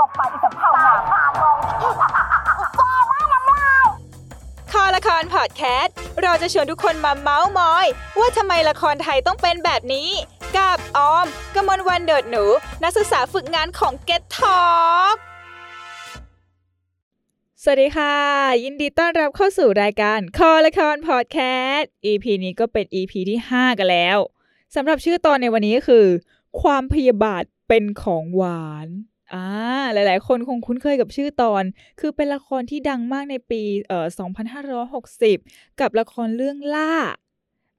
ตกปลาอีสัมเภาหนาพานงแกบ้าน้ำลายคอละครพอดแคสต์เราจะชวนทุกคนมาเมาส์มอย ว่าทำไมละครไทยต้องเป็นแบบนี้ กับออมกมลวันเดิดหนู นักศึกษาฝึกงานของ Get Talk สวัสดีค่ะ ยินดีต้อนรับเข้าสู่รายการคอละครพอดแคสต์ EP นี้ก็เป็น EP ที่ 5 กันแล้วสำหรับชื่อตอนในวันนี้ก็คือ ความพยาบาทเป็นของหวาน อ่าหลาย ๆ คนคงคุ้นเคยกับชื่อตอน คือเป็นละครที่ดังมากในปีเอ่อ2560 กับละครเรื่องล่า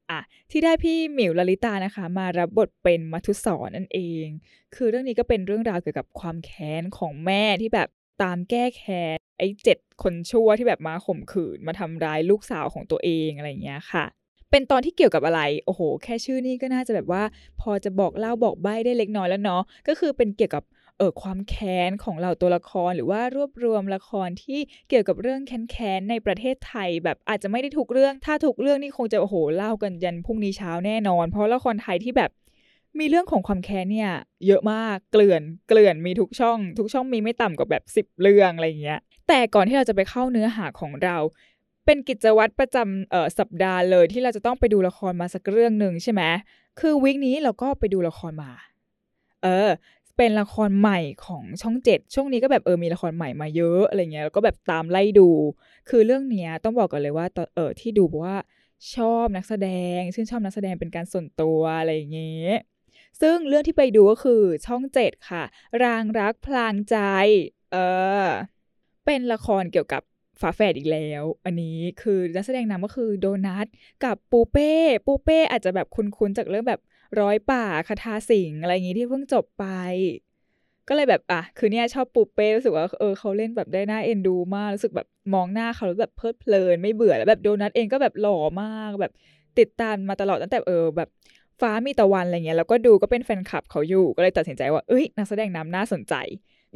อะที่ได้พี่หมิวลลิตานะคะ มารับบทเป็นมัทุสรนั่นเอง คือเรื่องนี้ก็เป็นเรื่องราวเกี่ยวกับความแค้นของแม่ที่แบบตามแก้แค้นไอ้เจ็ดคนชั่วที่แบบมาข่มขืนมาทำร้ายลูกสาวของตัวเองอะไรอย่างเงี้ยค่ะ เป็นตอนที่เกี่ยวกับอะไร โอ้โห แค่ชื่อนี้ก็น่าจะแบบว่า พอจะบอกเล่าบอกใบ้ได้เล็กน้อยแล้วเนาะก็คือเป็นเกี่ยวกับ ออความแค้นของเหล่าตัวละครหรือว่ารวบรวมละครที่เกี่ยวกับเรื่องแค้นๆในประเทศไทย แบบอาจจะไม่ได้ทุกเรื่อง ถ้าทุกเรื่องนี่คงจะโอ้โหเล่ากันยันพรุ่งนี้เช้าแน่นอน เพราะละครไทยที่แบบมีเรื่องของความแค้นเนี่ยเยอะมากเกลื่อนเกลื่อนมีทุกช่อง ทุกช่องมีไม่ต่ำกว่าแบบสิบเรื่องอะไรเงี้ย แต่ก่อนที่เราจะไปเข้าเนื้อหาของเรา เป็นกิจวัตรประจำเอ่อสัปดาห์เลยที่เราจะต้องไปดูละครมาสักเรื่องหนึ่งใช่ไหมคือวิกนี้เราก็ไปดูละครมา เออ เป็นละครใหม่ของช่องเจ็ดช่วงนี้ก็แบบเออมีละครใหม่มาเยอะอะไรเงี้ยแล้วก็แบบตามไล่ดู คือเรื่องเนี้ยต้องบอกก่อนเลยว่าตอนเออที่ดูเพราะว่าชอบนักแสดงชื่นชอบนักแสดงเป็นการส่วนตัวอะไรอย่างเงี้ยซึ่งเรื่องที่ไปดูก็คือช่องเจ็ดค่ะ รางรักพลางใจ เออ เป็นละครเกี่ยวกับฝาแฝดอีกแล้ว อันนี้คือนักแสดงนำก็คือโดนัทกับปูเป้ ปูเป้อาจจะแบบคุ้นๆจากเรื่องแบบ ร้อยป่าคาทาสิงอะไรอย่างงี้ที่เพิ่งจบไป ก็เลยแบบอะคือเนี่ยชอบปูเป้รู้สึกว่าเออเขาเล่นแบบได้น่าเอ็นดูมากรู้สึกแบบมองหน้าเขาแล้วแบบเพลิดเพลินไม่เบื่อแล้วแบบโดนัทเองก็แบบหล่อมากแบบติดตามมาตลอดตั้งแต่เออแบบฟ้ามีตะวันอะไรเงี้ยแล้วก็ดูก็เป็นแฟนคลับเขาอยู่ก็เลยตัดสินใจว่าเอ้ยนักแสดงนำน่าสนใจ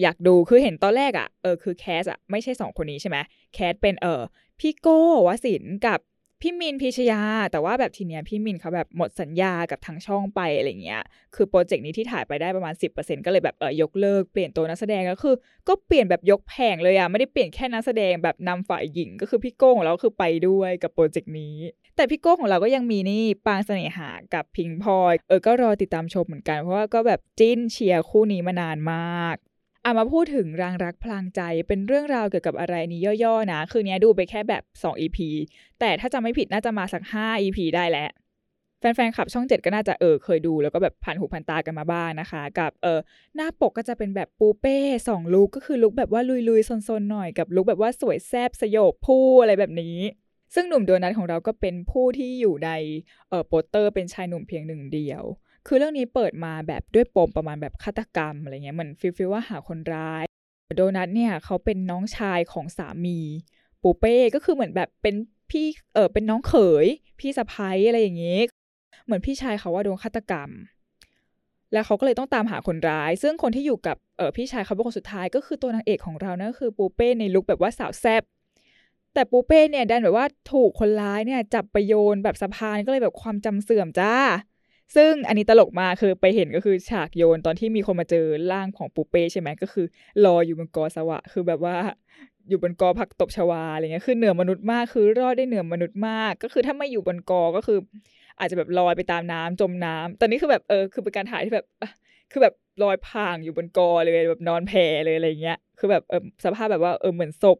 อยากดูคือเห็นตอนแรกอะ่ะเออคือ cast อะไม่ใช่สองคนนี้ใช่ไหม cast เป็นเออพี่โก้วศินกับ พี่มินพีชญา แต่ว่าแบบทีเนี้ยพี่มินเขาแบบหมดสัญญากับทางช่องไปอะไรเงี้ย คือโปรเจกต์นี้ที่ถ่ายไปได้ประมาณ 10%ก็เลยแบบเออยกเลิกเปลี่ยนตัวนักแสดงแล้วคือ ก็เปลี่ยนแบบยกแผงเลยอะไม่ได้เปลี่ยนแค่นักแสดงแบบนำฝ่ายหญิงก็คือพี่โก้ของเราคือไปด้วยกับโปรเจกต์นี้ แต่พี่โก้ของเราก็ยังมีนี่ปางเสน่หากับพิงพลอยเออก็รอติดตามชมเหมือนกันเพราะว่าก็แบบจิ้นเชียร์คู่นี้มานานมากาก อามาพูดถึงรางรักพลางใจเป็นเรื่องราวเกี่ยวกับอะไรนี้ย่อๆนะ คือเนี้ยดูไปแค่แบบ 2 EP แต่ถ้าจำไม่ผิดน่าจะมาสัก 5 EP ได้แหล้วแฟนๆขับช่อง7ก็น่าจะเออเคยดูแล้วก็แบบผ่านหูผ่านตากันมาบ้างนะคะ กับเออหน้าปกก็จะเป็นแบบปูเป้สองลุกก็คือลุกแบบว่าลุยๆซนๆหน่อยกับลุกแบบว่าสวยแซบสยบผู้อะไรแบบนี้ซึ่งหนุ่มโดนัทของเราก็เป็นผู้ที่อยู่ในเออโปสเตอร์เป็นชายหนุ่มเพียงหนึ่งเดียว คือเรื่องนี้เปิดมาแบบด้วยปมประมาณแบบฆาตกรรมอะไรเงี้ยเหมือน feel feel ว่าหาคนร้าย โดนัทเนี่ยเขาเป็นน้องชายของสามีปูเป้ก็คือเหมือนแบบเป็นพี่เออเป็นน้องเขย พี่สะใภ้อะไรอย่างงี้ เหมือนพี่ชายเขาว่าโดนฆาตกรรม แล้วเขาก็เลยต้องตามหาคนร้าย ซึ่งคนที่อยู่กับเออพี่ชายเขาเป็นคนสุดท้ายก็คือตัวนางเอกของเรานั่นก็คือปูเป้ในลุคแบบว่าสาวแซบแต่ปูเป้เนี่ยดันแบบว่าถูกคนร้ายเนี่ยจับไปโยนแบบสะพานก็เลยแบบความจำเสื่อมจ้า ซึ่งอันนี้ตลกมากคือไปเห็นก็คือฉากโยนตอนที่มีคนมาเจอร่างของปูเป้ใช่ไหมก็คือรออยู่บนกอสวะ คือแบบว่าอยู่บนกอผักตบชวาอะไรเงี้ยคือเหนือมนุษย์มากคือรอดได้เหนือมนุษย์มาก ก็คือถ้าไม่อยู่บนกอก็คือ อาจจะแบบลอยไปตามน้ำจมน้ำตอนนี้คือแบบเออคือเป็นการถ่ายที่แบบคือแบบลอยพรางอยู่บนกอเลยแบบนอนแผ่เลยอะไรเงี้ย คือแบบเออสภาพแบบว่าเออเหมือนศพ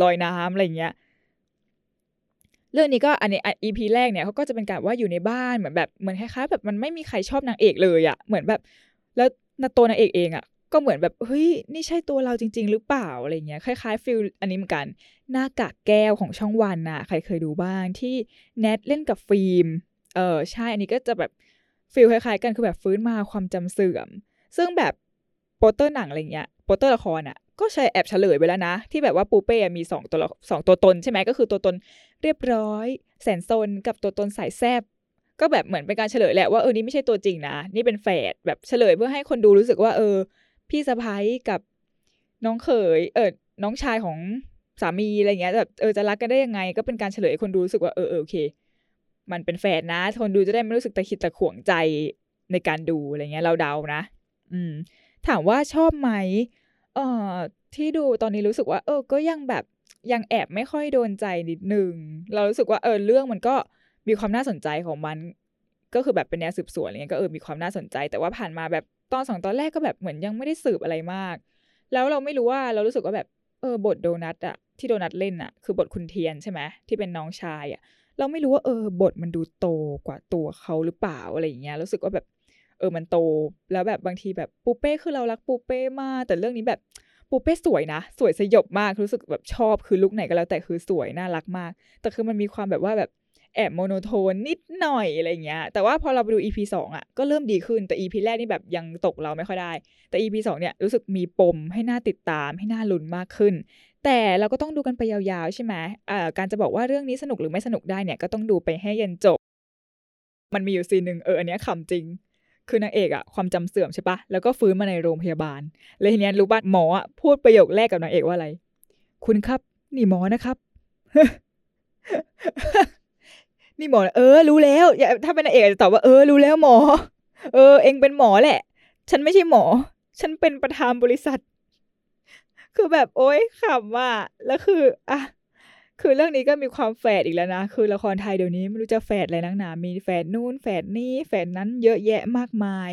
ลอยน้ำอะไรเงี้ย เรื่องนี้ก็อันนี้ EP แรกเนี่ยเขาก็จะเป็นการว่าอยู่ในบ้านเหมือนแบบเหมือนคล้ายๆแบบมันไม่มีใครชอบนางเอกเลยอะเหมือนแบบ แล้วตัวนางเอกเองอะก็เหมือนแบบเฮ้ยนี่ใช่ตัวเราจริง ๆ หรือเปล่าอะไรเงี้ยคล้ายๆ feel อันนี้เหมือนกัน หน้ากากแก้วของช่องวันน่ะใครเคยดูบ้างที่แนทเล่นกับฟิล์มเออใช่อันนี้ก็จะแบบ feel คล้ายๆกันคือแบบฟื้นมาความจำเสื่อม ซึ่งแบบโปสเตอร์หนังอะไรเงี้ยโปสเตอร์ละครอะ ก็ใช้แอบเฉลยไปแล้วนะ ที่แบบว่าปูเป้มีสองตัวละสองตัวตนใช่ไหมก็คือตัวตนเรียบร้อย แสนซนกับตัวตนสายแซบก็แบบเหมือนเป็นการเฉลยแหละว่าเออนี่ไม่ใช่ตัวจริงนะ นี่เป็นแฝดแบบเฉลยเพื่อให้คนดูรู้สึกว่า เออ พี่สะพ้ยกับน้องเขยเออน้องชายของสามีอะไรเงี้ยแบบเออจะรักกันได้ยังไง ก็เป็นการเฉลยให้คนดูรู้สึกว่าเออเออโอเค มันเป็นแฝดนะคนดูจะได้ไม่รู้สึกตะขิดตะขวงใจในการดูอะไรเงี้ยเราเดานะ อืม ถามว่าชอบไหม เอ่อที่ดูตอนนี้รู้สึกว่า เออ ก็ยังแบบยังแอบไม่ค่อยโดนใจนิดนึง เรารู้สึกว่าเออเรื่องมันก็มีความน่าสนใจของมัน ก็คือแบบเป็นแนวสืบสวนอะไรเงี้ยก็เออมีความน่าสนใจ แต่ว่าผ่านมาแบบตอนสองตอนแรกก็แบบเหมือนยังไม่ได้สืบอะไรมาก แล้วเราไม่รู้ว่าเรารู้สึกว่าแบบเออบทโดนัทอะที่โดนัทเล่นอะคือบทคุณเทียนใช่ไหมที่เป็นน้องชายอะเราไม่รู้ว่าเออบทมันดูโตกว่าตัวเขาหรือเปล่าอะไรอย่างเงี้ยรู้สึกว่าแบบ เออมันโต แล้วแบบบางทีแบบปูเป้คือเรารักปูเป้มาก แต่เรื่องนี้แบบปูเป้สวยนะ สวยสยบมากรู้สึกแบบชอบคือลุกไหนก็แล้วแต่คือสวยน่ารักมาก แต่คือมันมีความแบบว่าแบบแอบโมโนโทนนิดหน่อยอะไรเงี้ย แต่ว่าพอเราไปดู EP สองอะก็เริ่มดีขึ้น แต่ EP แรกนี่แบบยังตกเราไม่ค่อยได้ แต่ EP สองเนี่ยรู้สึกมีปมให้น่าติดตามให้น่าลุ้นมากขึ้น แต่เราก็ต้องดูกันไปยาวๆใช่ไหมอ่าการจะบอกว่าเรื่องนี้สนุกหรือไม่สนุกได้เนี่ยก็ต้องดูไปให้ยันจบ มันมีอยู่ซีนหนึ่งเอออันเนี้ยขำจริง คือนางเอกอะความจำเสื่อมใช่ปะแล้วก็ฟื้นมาในโรงพยาบาลเลยทีนี้รู้ป่ะหมออะพูดประโยคแรกกับนางเอกว่าอะไร คุณครับนี่หมอนะครับ นี่หมอเออ รู้แล้วอย่าถ้าเป็นนางเอกจจะตอบว่าเออรู้แล้วหมอ เออ เองเป็นหมอแหละ ฉันไม่ใช่หมอ ฉันเป็นประธานบริษัท คือแบบโอ๊ยขำว่ะแล้วคือ อะ คือเรื่องนี้ก็มีความแฝดอีกแล้วนะ คือละครไทยเดี๋ยวนี้ไม่รู้จะแฝดอะไรนักหนา มีแฝดนู่นแฝดนี่แฝดนั้นเยอะแยะมากมาย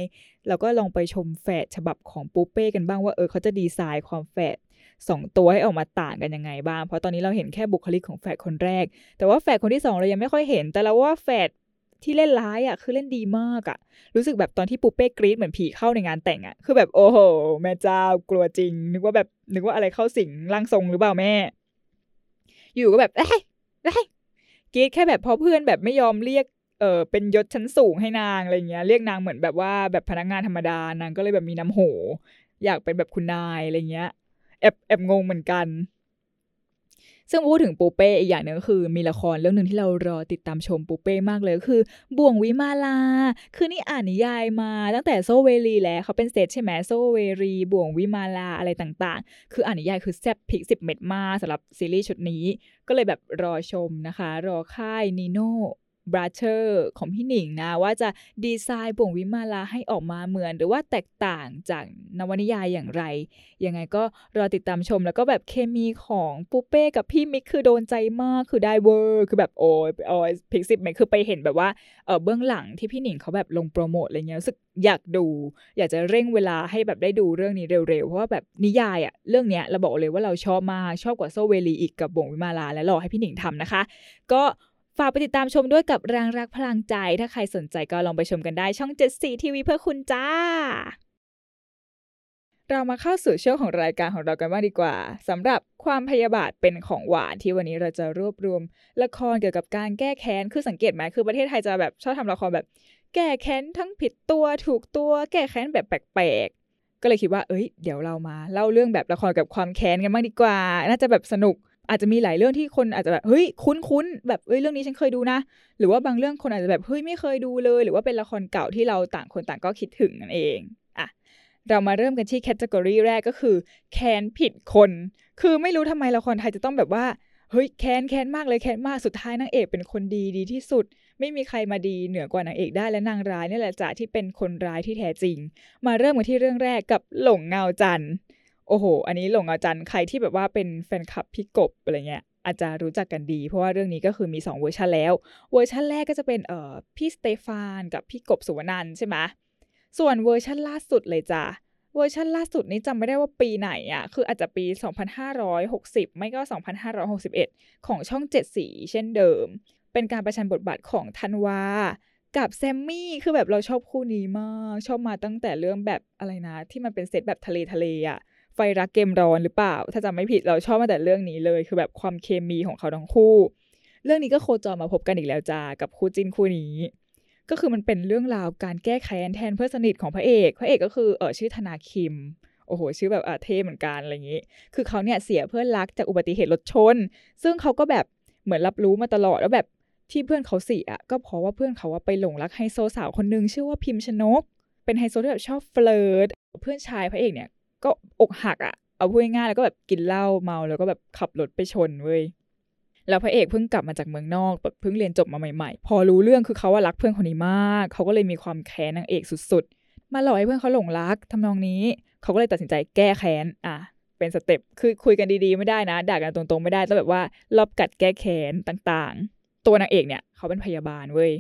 แล้วก็ลองไปชมแฝดฉบับของปูเป้กันบ้างว่าเออเขาจะดีไซน์ความแฝดสองตัวให้ออกมาต่างกันยังไงบ้าง เพราะตอนนี้เราเห็นแค่บุคลิกของแฝดคนแรก แต่ว่าแฝดคนที่สองเรายังไม่ค่อยเห็น แต่เราว่าแฝดที่เล่นร้ายอะคือเล่นดีมากอะ รู้สึกแบบตอนที่ปูเป้กรี๊ดเหมือนผีเข้าในงานแต่งอะ คือแบบโอ้โห แม่เจ้ากลัวจริง นึกว่าแบบนึกว่าอะไรเข้าสิงร่างทรงหรือเปล่าแม่ อยู่ก็แบบเอ้ยเอ้ยกรีดแค่แบบพอเพื่อนแบบไม่ยอมเรียกเออเป็นยศชั้นสูงให้นางอะไรเงี้ยเรียกนางเหมือนแบบว่าแบบพนักงานธรรมดานางก็เลยแบบมีน้ำโห อยากเป็นแบบคุณนายอะไรเงี้ยแอบแอบงงเหมือนกัน ซึ่งพูดถึงปูเป้อีกอย่างหนึ่งก็คือ มีละครเรื่องหนึ่งที่เรารอติดตามชมปูเป้มากเลยคือ บ่วงวิมาลา คือนี่อ่านนิยายมาตั้งแต่โซ่เวรีแล้วเขาเป็นเซตใช่ไหมโซ่เวรีบ่วงวิมาลาอะไรต่างๆ คืออ่านนิยายคือแซ่บพริกสิบเม็ดมาสำหรับซีรีส์ชุดนี้ ก็เลยแบบรอชมนะคะ รอค่ายนีโน่ บราเดอร์สของพี่หนิงนะ ว่าจะดีไซน์บ่วงวิมาลาให้ออกมาเหมือน หรือว่าแตกต่างจากนวนิยายอย่างไร ยังไงก็รอติดตามชมแล้วก็แบบเคมีของปูเป้กับพี่มิกคือโดนใจมากคือได้เวอร์คือแบบโอ้ยโอ้ยพริกสิบเม็ดคือไปเห็นแบบว่าเออเบื้องหลังที่พี่หนิงเขาแบบลงโปรโมทอะไรเงี้ยรู้สึกอยากดู อยากจะเร่งเวลาให้แบบได้ดูเรื่องนี้เร็วๆ เพราะว่าแบบนิยายอะเรื่องเนี้ยเราบอกเลยว่าเราชอบมากชอบกว่าโซเวลีอีกกับบ่งวิมาลาและรอให้พี่หนิงทำนะคะ ก็ ฝากไปติดตามชมด้วยกับแรงรักพลังใจ ถ้าใครสนใจก็ลองไปชมกันได้ช่อง 7 4 ทีวีเพื่อคุณจ้า เรามาเข้าสู่ช่วงของรายการของเรากันบ้างดีกว่าสำหรับความพยาบาทเป็นของหวานที่วันนี้เราจะรวบรวม ละครเกี่ยวกับการแก้แค้นคือสังเกตไหมคือประเทศไทยจะแบบชอบทำละครแบบ แก้แค้นทั้งผิดตัวถูกตัว แก้แค้นแบบแปลกๆก็เลยคิดว่าเอ้ย เดี๋ยวเรามาเล่าเรื่องแบบละครกับความแค้นกันบ้างดีกว่า น่าจะแบบสนุก อาจจะมีหลายเรื่องที่คนอาจจะแบบเฮ้ยคุ้นๆแบบเอ้ยเรื่องนี้ฉันเคยดูนะ หรือว่าบางเรื่องคนอาจจะแบบเฮ้ยไม่เคยดูเลย หรือว่าเป็นละครเก่าที่เราต่างคนต่างก็คิดถึงนั่นเองอะเรามาเริ่มกันที่แคตตากรีแรกก็คือ แค้นผิดคน คือไม่รู้ทำไมละครไทยจะต้องแบบว่าเฮ้ยแค้นแค้นมากเลยแค้นมากสุดท้ายนางเอกเป็นคนดีดีที่สุด ไม่มีใครมาดีเหนือกว่านางเอกได้และนางร้ายนี่แหละจ้ะที่เป็นคนร้ายที่แท้จริง มาเริ่มกันที่เรื่องแรกกับหลงเงาจันทร์ โอ้โห อันนี้หลงเงาจันทร์ใครที่แบบว่าเป็นแฟนคลับพี่กบอะไรเงี้ยอาจจะรู้จักกันดี เพราะว่าเรื่องนี้ก็คือมี 2 เวอร์ชันแล้ว เวอร์ชันแรกก็จะเป็นเอ่อพี่สเตฟานกับพี่กบสุวนันท์ใช่ไหมส่วนเวอร์ชันล่าสุดเลยจ้ะเวอร์ชันล่าสุดนี้จำไม่ได้ว่าปีไหนอะ คืออาจจะปี 2560 ไม่ก็ 2561 ของช่อง 7 สี เช่นเดิม เป็นการประชันบทบาทของธันวา กับแซมมี่ คือแบบเราชอบคู่นี้มาก ชอบมาตั้งแต่เรื่องแบบอะไรนะ ที่มันเป็นเซตแบบทะเลทะเลอะ ไฟรักเกมร้อนหรือเปล่า ถ้าจำไม่ผิดเราชอบมาแต่เรื่องนี้เลย คือแบบความเคมีของเขาทั้งคู่ เรื่องนี้ก็โคจรมาพบกันอีกแล้วจ้ากับคู่จิ้นคู่นี้ ก็คือมันเป็นเรื่องราวการแก้แค้นแทนเพื่อนสนิทของพระเอก พระเอกก็คือเออชื่อธนาคิมโอ้โห ชื่อแบบอาเท่เหมือนกันอะไรอย่างนี้ คือเขาเนี่ยเสียเพื่อนรักจากอุบัติเหตุรถชน ซึ่งเขาก็แบบเหมือนรับรู้มาตลอดแล้วแบบที่เพื่อนเขาเสียก็เพราะว่าเพื่อนเขาว่าไปหลงรักไฮโซสาวคนหนึงชื่อว่าพิมพ์ชนก เป็นไฮโซที่แบบชอบเฟลิร์ตเพื่อนชายพระเอกเนี่ย ก็อกหักอะ่ะเอาพูดง่ายๆแล้วก็แบบกินเหล้าเมาแล้วก็แบบขับรถไปชนเว้ยแล้วพระเอกเพิ่งกลับมาจากเมืองนอกแบบเพิ่งเรียนจบมาใหม่ๆ พอรู้เรื่องคือเขาว่ารักเพื่อนคนนี้มาก เขาก็เลยมีความแค้นนางเอกสุดๆ มาหลอกให้เพื่อนเขาหลงรักทำนองนี้ เขาก็เลยตัดสินใจแก้แค้นอะเป็นสเต็ปคือคุยกันดีๆไม่ได้นะด่ากันตรงๆไม่ได้ต้องแบบว่ารอบกัดแก้แค้นต่างๆ ตัวนางเอกเนี่ยเขาเป็นพยาบาลเว้ย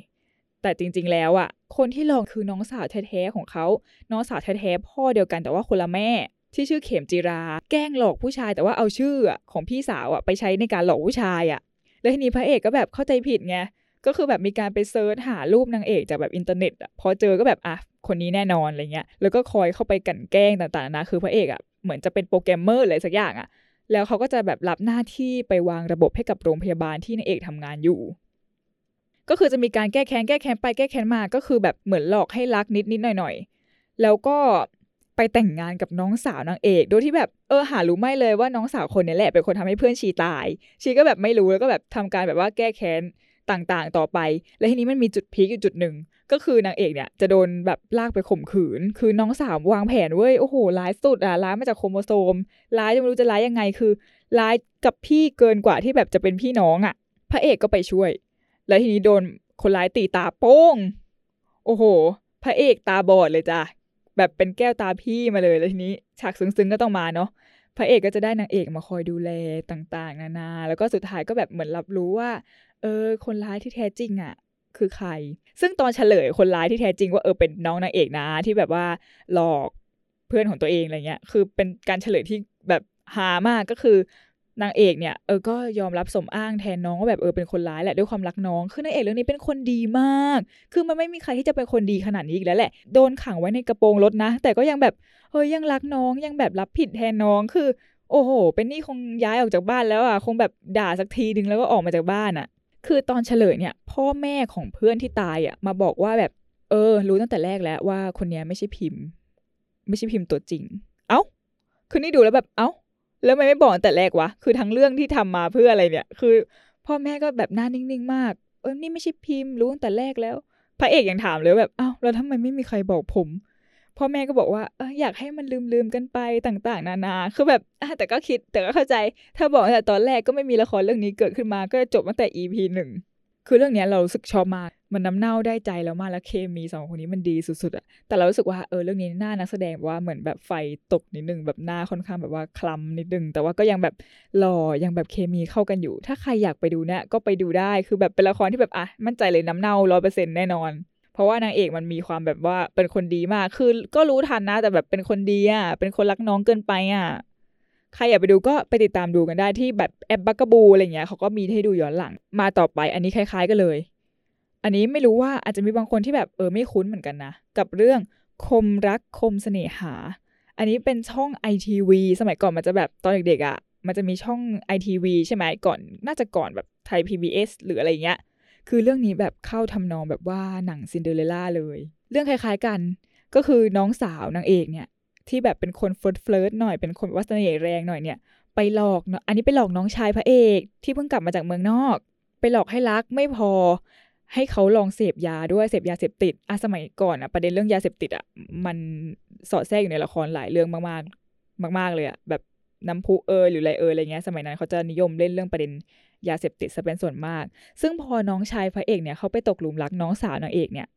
แต่จริง ๆ แล้วอะคนที่ลองคือน้องสาวแท้ๆของเขาน้องสาวแท้ๆพ่อเดียวกันแต่ว่าคนละแม่ ที่ชื่อเข็มจีรา แกล้งหลอกผู้ชายแต่ว่าเอาชื่อของพี่สาวอะไปใช้ในการหลอกผู้ชายอะแล้วทีนี้พระเอกก็แบบเข้าใจผิดไงก็คือแบบมีการไป search หารูปนางเอกจากแบบอินเทอร์เน็ตอะพอเจอก็แบบอะคนนี้แน่นอนอะไรเงี้ยแล้วก็คอยเข้าไปกลั่นแกล้งต่างๆนะคือพระเอกอะเหมือนจะเป็นโปรแกรมเมอร์อะไรสักอย่างอะแล้วเขาก็จะแบบรับหน้าที่ไปวางระบบให้กับโรงพยาบาลที่นางเอกทำงานอยู่ ก็คือจะมีการแก้แค้นแก้แค้นไปแก้แค้นมาก็คือแบบเหมือนหลอกให้รักนิดนิดหน่อยหน่อยแล้วก็ ไปแต่งงานกับน้องสาวนางเอก โดยที่แบบเออหารู้ไม่เลยว่าน้องสาวคนนี้แหละเป็นคนทำให้เพื่อนชีตาย ชีก็แบบไม่รู้แล้วก็แบบทำการแบบว่าแก้แค้นต่างๆ ต่อไป และทีนี้มันมีจุดพีคอยู่จุดหนึ่ง ก็คือนางเอกเนี่ยจะโดนแบบลากไปข่มขืน คือน้องสาววางแผนเว้ย โอ้โห ร้ายสุดอะ ร้ายมาจากโครโมโซม ร้ายจะไม่รู้จะร้ายยังไง คือ ร้ายกับพี่เกินกว่าที่แบบจะเป็นพี่น้องอะ พระเอกก็ไปช่วย แล้วทีนี้โดนคนร้ายตีตาโป้ง โอ้โห พระเอกตาบอดเลยจ้ะ แบบเป็นแก้วตาพี่มาเลยแล้วทีนี้ฉากซึ้งๆก็ต้องมาเนาะพระเอกก็จะได้นางเอกมาคอยดูแลต่างๆ นานา แล้วก็สุดท้ายก็แบบเหมือนรับรู้ว่า เออ คนร้ายที่แท้จริงอะ่ะ คือใคร ซึ่งตอนเฉลยคนร้ายที่แท้จริงว่าเออเป็นน้องนางเอกนะที่แบบว่าหลอกเพื่อนของตัวเองอะไรเงี้ย คือเป็นการเฉลยที่แบบฮามากก็คือ นางเอกเนี่ยเออก็ยอมรับสมอ้างแทนน้องว่าแบบเออเป็นคนร้ายแหละด้วยความรักน้อง คือนางเอกเรื่องนี้เป็นคนดีมาก คือมันไม่มีใครที่จะเป็นคนดีขนาดนี้อีกแล้วแหละ โดนขังไว้ในกระโปรงรถนะ แต่ก็ยังแบบเฮ้ยยังรักน้องยังแบบรับผิดแทนน้องคือ โอ้โห เป็นนี่คงย้ายออกจากบ้านแล้วอะคงแบบด่าสักทีนึงแล้วก็ออกมาจากบ้านอะ คือตอนเฉลยเนี่ย พ่อแม่ของเพื่อนที่ตายอะมาบอกว่าแบบเออ รู้ตั้งแต่แรกแล้วว่าคนนี้ไม่ใช่พิมพ์ ไม่ใช่พิมพ์ตัวจริง เอ้าคือนี่ดูแล้วแบบเอ้า แล้วไม่ไม่บอกแต่แรกวะคือทั้งเรื่องที่ทำมาเพื่ออะไรเนี่ย คือ พ่อแม่ก็แบบหน้านิ่งๆมากเออนี่ไม่ใช่พิมพ์รู้ตั้งแต่แรกแล้ว พระเอกยังถามเลยแบบเอ้าแล้วทำไมไม่มีใครบอกผมพ่อแม่ก็บอกว่าเอออยากให้มันลืมๆกันไปต่างๆ นานา คือแบบแต่ก็คิดแต่ก็เข้าใจ ถ้าบอกแต่ตอนแรกก็ไม่มีละครเรื่องนี้เกิดขึ้นมาก็จบตั้งแต่ EP หนึ่ง คือเรื่องนี้เรารู้สึกชอบมากมันน้ำเน่าได้ใจแล้วมากแล้วเคมีสองคนนี้มันดีสุดๆอะแต่เรารู้สึกว่าเออเรื่องนี้หน้านักแสดงว่าเหมือนแบบไฟตกนิดนึงแบบหน้าค่อนข้างแบบว่าคล้ำนิดนึงแต่ว่าก็ยังแบบหล่อยังแบบเคมีเข้ากันอยู่ ถ้าใครอยากไปดูเนี่ยก็ไปดูได้คือแบบเป็นละครที่แบบอะมั่นใจเลยน้ำเน่าร้อยเปอร์เซ็นต์แน่นอน เพราะว่านางเอกมันมีความแบบว่าเป็นคนดีมากคือก็รู้ทันนะแต่แบบเป็นคนดีอะเป็นคนรักน้องเกินไปอะ ใครอยากไปดูก็ไปติดตามดูกันได้ที่แบบแอปบักกบูอะไรเงี้ยเขาก็มีให้ดูย้อนหลัง มาต่อไปอันนี้คล้าย ๆกันเลย อันนี้ไม่รู้ว่าอาจจะมีบางคนที่แบบเออไม่คุ้นเหมือนกันนะ กับเรื่องคมรักคมเสน่หา อันนี้เป็นช่อง ITV สมัยก่อนมันจะแบบตอนเด็กๆอะ่ะ มันจะมีช่อง ITV ใช่ไหมก่อนน่าจะก่อนแบบไทย PBS หรืออะไรเงี้ย คือเรื่องนี้แบบเข้าทำนองแบบว่าหนังซินเดอเรลล่าเลย เรื่องคล้ายๆกัน ก็คือน้องสาวนางเอกเนี่ย ที่แบบเป็นคน flirt flirt หน่อยเป็นคนว่าเสน่ห์แรงหน่อยเนี่ย ไปหลอกเนาะอันนี้ไปหลอกน้องชายพระเอก ที่เพิ่งกลับมาจากเมืองนอก ไปหลอกให้รักไม่พอ ให้เขาลองเสพยาด้วยเสพยาเสพติดอะสมัยก่อนอะประเด็นเรื่องยาเสพติดอะมันสอดแทรกอยู่ในละครหลายเรื่องมากๆ มาก ๆเลยอะแบบน้ำพุเอยหรืออะไรเอยอะไรเงี้ยสมัยนั้นเขาจะนิยมเล่นเรื่องประเด็นยาเสพติดซะเป็นส่วนมาก ซึ่งพอน้องชายพระเอกเนี่ยเขาไปตกหลุมรักน้องสาวนางเอกเนี่ย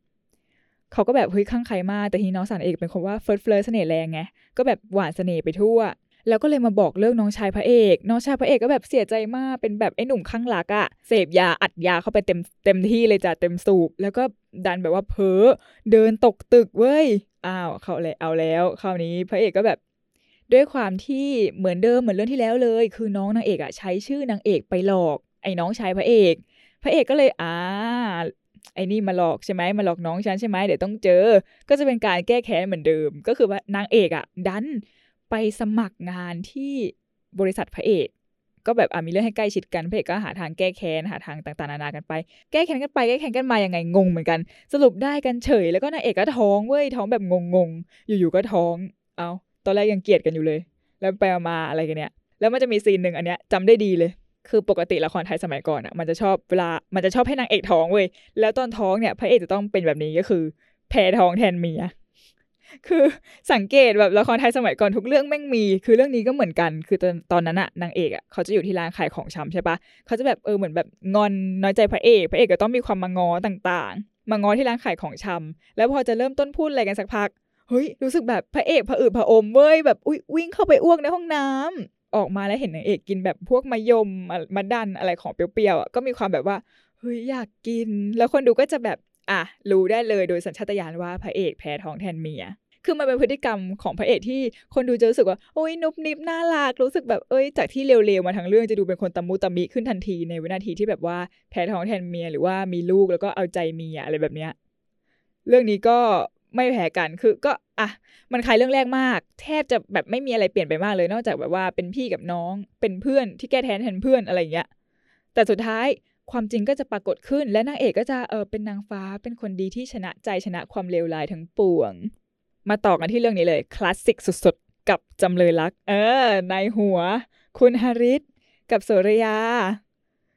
เขาก็แบบเฮ้ยคลั่งไคล้มากแต่ทีน้องสาวนางเอกเป็นคนว่า flirt flirt เสน่ห์แรงไงก็แบบหว่านเสน่ห์ไปทั่ว แล้วก็เลยมาบอกเลิกน้องชายพระเอก น้องชายพระเอกก็แบบเสียใจมากเป็นแบบไอ้หนุ่มคลั่งรักอะเสพยาอัดยาเข้าไปเต็มเต็มที่เลยจ้ะเต็มสูบแล้วก็ดันแบบว่าเพ้อเดินตกตึกเว้ยอ้าวเขาเลยเอาแล้วคราวนี้พระเอกก็แบบด้วยความที่เหมือนเดิมเหมือนเรื่องที่แล้วเลย คือน้องนางเอกอะใช้ชื่อนางเอกไปหลอก ไอ้น้องชายพระเอก พระเอกก็เลยอ่า ไอ้นี่มาหลอกใช่ไหมมาหลอกน้องฉันใช่ไหมเดี๋ยวต้องเจอ ก็จะเป็นการแก้แค้นเหมือนเดิม ก็คือว่านางเอกอะดันไปสมัครงานที่บริษัทพระเอกก็แบบอะมีเรื่องให้ใกล้ชิดกันพระเอกก็หาทางแก้แค้นหาทางต่างๆนานากันไป แก้แค้นกันไปแก้แค้นกันมายังไงงงเหมือนกัน สรุปได้กันเฉย แล้วก็นางเอกก็ท้องเว้ยท้องแบบงงๆอยู่ๆก็ท้อง เอาตอนแรกยังเกลียดกันอยู่เลย แล้วไปมาอะไรกันเนี่ยแล้วมันจะมีซีนหนึ่งอันเนี้ยจำได้ดีเลย คือปกติละครไทยสมัยก่อนอะมันจะชอบเวลามันจะชอบให้นางเอกท้องเว้ยแล้วตอนท้องเนี่ยพระเอกจะต้องเป็นแบบนี้ก็คือ แพ้ท้องแทนเมียคือสังเกตแบบละครไทยสมัยก่อนทุกเรื่องแม่งมี คือเรื่องนี้ก็เหมือนกัน คือตอนตอนนั้นอะนางเอกอะเขาจะอยู่ที่ร้านขายของชำใช่ปะเขาจะแบบเออเหมือนแบบงอนน้อยใจพระเอกพระเอกก็ต้องมีความมางอต่างๆ มางอที่ร้านขายของชำแล้วพอจะเริ่มต้นพูดอะไรกันสักพักเฮ้ยรู้สึกแบบพระเอกผะอืดผะอมเว้ยแบบอุ้ยวิ่งเข้าไปอ้วกในห้องน้ำ ออกมาแล้วเห็นนางเอกกินแบบพวกมะยมมะดันอะไรของเปรี้ยวๆอะก็มีความแบบว่าเฮ้ยอยากกิน แล้วคนดูก็จะแบบอะรู้ได้เลยโดยสัญชาตญาณว่าพระเอกแพ้ท้องแทนเมียคือมันเป็นพฤติกรรมของพระเอกที่คนดูจะรู้สึกว่าโอ้ยนุบนิบน่ารักรู้สึกแบบเอ้ยจากที่เร็วๆมาทั้งเรื่องจะดูเป็นคนตะมุตะมิขึ้นทันทีในวินาทีที่แบบว่าแพ้ท้องแทนเมียหรือว่ามีลูกแล้วก็เอาใจเมียอะไรแบบเนี้ยเรื่องนี้ก็ ไม่แพ้กันคือก็อะมันคล้ายเรื่องแรกมาก แทบจะแบบไม่มีอะไรเปลี่ยนไปมากเลย นอกจากแบบว่าเป็นพี่กับน้องเป็นเพื่อนที่แก้แทนแทนเพื่อนอะไรอย่างเงี้ยแต่สุดท้ายความจริงก็จะปรากฏขึ้น และนางเอกก็จะเออเป็นนางฟ้าเป็นคนดีที่ชนะใจชนะความเลวร้ายทั้งปวง มาต่อกันที่เรื่องนี้เลยคลาสสิกสุดๆ กับจำเลยรัก เออ ในหัว คุณฮาริสกับโสรยา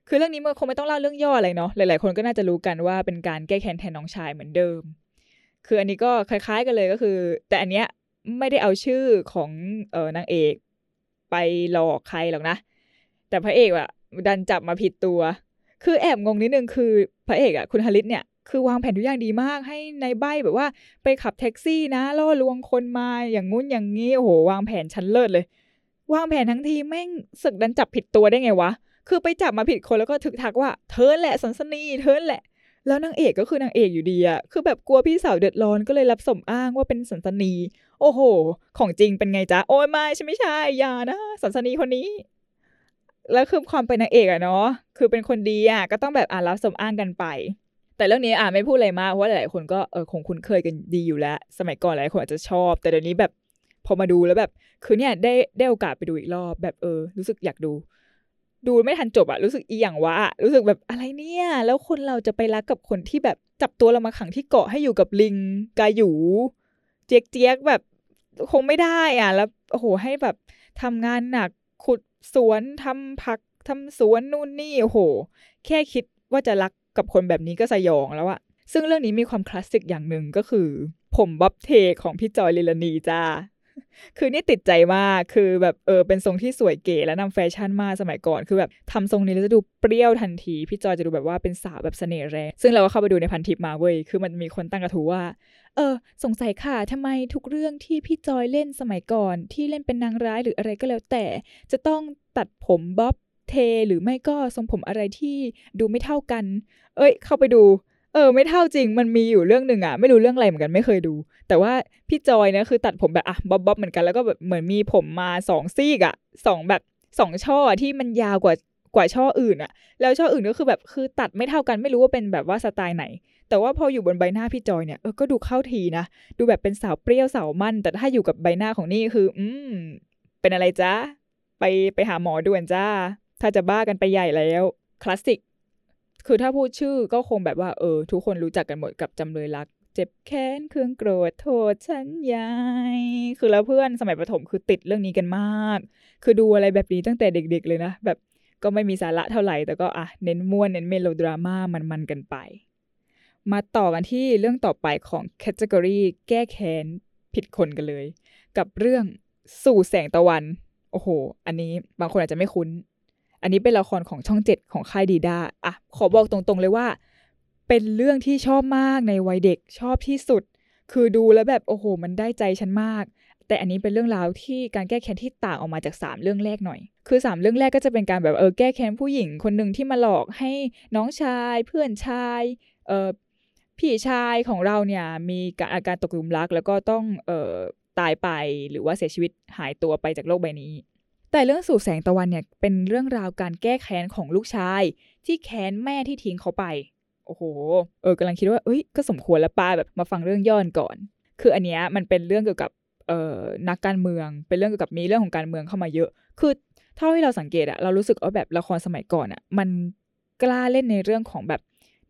คือเรื่องนี้มันคงไม่ต้องเล่าเรื่องย่ออะไรเนาะหลายๆคนก็น่าจะรู้กันว่าเป็นการแก้แค้นแทนน้องชายเหมือนเดิม คืออันนี้ก็คล้ายๆกันเลยก็คือ แต่อันเนี้ยไม่ได้เอาชื่อของเออนางเอกไปหลอกใครหรอกนะ แต่พระเอกอะดันจับมาผิดตัว คือแอบงงนิดนึงคือพระเอกอะคุณฮาริสเนี่ยคือวางแผนทุกอย่างดีมากให้ในใบแบบว่า ไปขับแท็กซี่นะล่อลวงคนมาอย่างงู้นอย่างงี้โอ้โหวางแผนชั้นเลิศเลย วางแผนทั้งทีแม่งสึกดันจับผิดตัวได้ไงวะ คือไปจับมาผิดคนแล้วก็ถึกทักว่าเธอแหละสันสนีเธอแหละ แล้วนางเอกก็คือนางเอกอยู่ดีอะคือแบบกลัวพี่สาวเดือดร้อนก็เลยรับสมอ้างว่าเป็นสันสนี โอ้โห ของจริงเป็นไงจ๊ะ โอ้ยไม่ใช่ไม่ใช่อย่านะ สันสนีคนนี้ แล้วคือความเป็นนางเอกอะเนาะ คือเป็นคนดีอะก็ต้องแบบอ่ารับสมอ้างกันไป แต่เรื่องนี้อ่าไม่พูดอะไรมากเพราะหลายๆคนก็เออคงคุ้นเคยกันดีอยู่แล้ว สมัยก่อนหลายคนอาจจะชอบ แต่เดี๋ยวนี้แบบพอมาดูแล้วแบบ คือเนี่ยได้ได้โอกาสไปดูอีกรอบแบบเออ รู้สึกอยากดู ดูไม่ทันจบอะรู้สึกอีหยังวะรู้สึกแบบอะไรเนี่ย แล้วคนเราจะไปรักกับคนที่แบบจับตัวเรามาขังที่เกาะให้อยู่กับลิงกาอยู่เจี๊ยกเจี๊ยกแบบคงไม่ได้อะ แล้วโอ้โหให้แบบทำงานหนักขุดสวนทำผักทำสวนนู่นนี่โอ้โห แค่คิดว่าจะรักกับคนแบบนี้ก็สยองแล้วอะซึ่งเรื่องนี้มีความคลาสสิกอย่างหนึ่งก็คือ ผมบ๊อบเทของพี่จอยรินลณีจ้า คือนี่ติดใจมาก คือแบบเออเป็นทรงที่สวยเก๋และนำแฟชั่นมาสมัยก่อน คือแบบทำทรงนี้แล้วจะดูเปรี้ยวทันที พี่จอยจะดูแบบว่าเป็นสาวแบบเสน่ห์แรง ซึ่งเราก็เข้าไปดูในพันทิปมาเว้ย คือมันมีคนตั้งกระทู้ว่า เออ สงสัยค่ะทำไมทุกเรื่องที่พี่จอยเล่นสมัยก่อน ที่เล่นเป็นนางร้ายหรืออะไรก็แล้วแต่ จะต้องตัดผมบ๊อบเทหรือไม่ก็ทรงผมอะไรที่ดูไม่เท่ากัน เอ้ย เข้าไปดู เออไม่เท่าจริงมันมีอยู่เรื่องหนึ่งอะไม่รู้เรื่องอะไรเหมือนกันไม่เคยดู แต่ว่าพี่จอยเนี่ยคือตัดผมแบบอะบ๊อบบ๊อบเหมือนกันแล้วก็แบบเหมือนมีผมมาสองซีกอะสองแบบสองช่อที่มันยาวกว่ากว่าช่ออื่นอะแล้วช่ออื่นก็คือแบบคือตัดไม่เท่ากันไม่รู้ว่าเป็นแบบว่าสไตล์ไหน แต่ว่าพออยู่บนใบหน้าพี่จอยเนี่ยเออก็ดูเข้าทีนะดูแบบเป็นสาวเปรี้ยวสาวมั่น แต่ถ้าอยู่กับใบหน้าของนี่คือ อืม เป็นอะไรจ้าไปไปหาหมอด่วนจ้า ถ้าจะบ้ากันไปใหญ่แล้วคลาสสิก คือถ้าพูดชื่อก็คงแบบว่าเออ ทุกคนรู้จักกันหมดกับจำเลยรัก เจ็บแค้นเครื่องโกรธโทษฉันยาย คือแล้วเพื่อนสมัยประถมคือติดเรื่องนี้กันมาก คือดูอะไรแบบนี้ตั้งแต่เด็ก ๆ เลยนะ แบบก็ไม่มีสาระเท่าไหร่ แต่ก็อะเน้นม่วนเน้นเมโลดราม่ามันๆกันไป มาต่อกันที่เรื่องต่อไปของ category แก้แค้นผิดคนกันเลย กับเรื่องสู่แสงตะวัน โอ้โห อันนี้บางคนอาจจะไม่คุ้น อันนี้เป็นละครของช่องเจ็ดของค่ายดีดาอะขอบอกตรงๆเลยว่า เป็นเรื่องที่ชอบมากในวัยเด็กชอบที่สุด คือดูแล้วแบบโอ้โห มันได้ใจฉันมาก แต่อันนี้เป็นเรื่องราวที่การแก้แค้นที่ต่างออกมาจาก 3 เรื่องแรกหน่อย คือ 3 เรื่องแรกก็จะเป็นการแบบเออแก้แค้นผู้หญิงคนหนึ่งที่มาหลอกให้น้องชายเพื่อนชายเออพี่ชายของเราเนี่ยมีการอาการตกหลุมรัก แล้วก็ต้องเออตายไปหรือว่าเสียชีวิตหายตัวไปจากโลกใบนี้ แต่เรื่องสู่แสงตะวันเนี่ยเป็นเรื่องราวการแก้แค้นของลูกชาย ที่แค้นแม่ที่ทิ้งเขาไป โอ้โห เออกำลังคิดว่าเอ้ยก็สมควรแล้วป้าแบบมาฟังเรื่องย้อนก่อน คืออันเนี้ยมันเป็นเรื่องเกี่ยวกับเอ่อนักการเมือง เป็นเรื่องเกี่ยวกับมีเรื่องของการเมืองเข้ามาเยอะ คือเท่าที่เราสังเกตอะเรารู้สึกว่าแบบละครสมัยก่อนอะมันกล้าเล่นในเรื่องของแบบ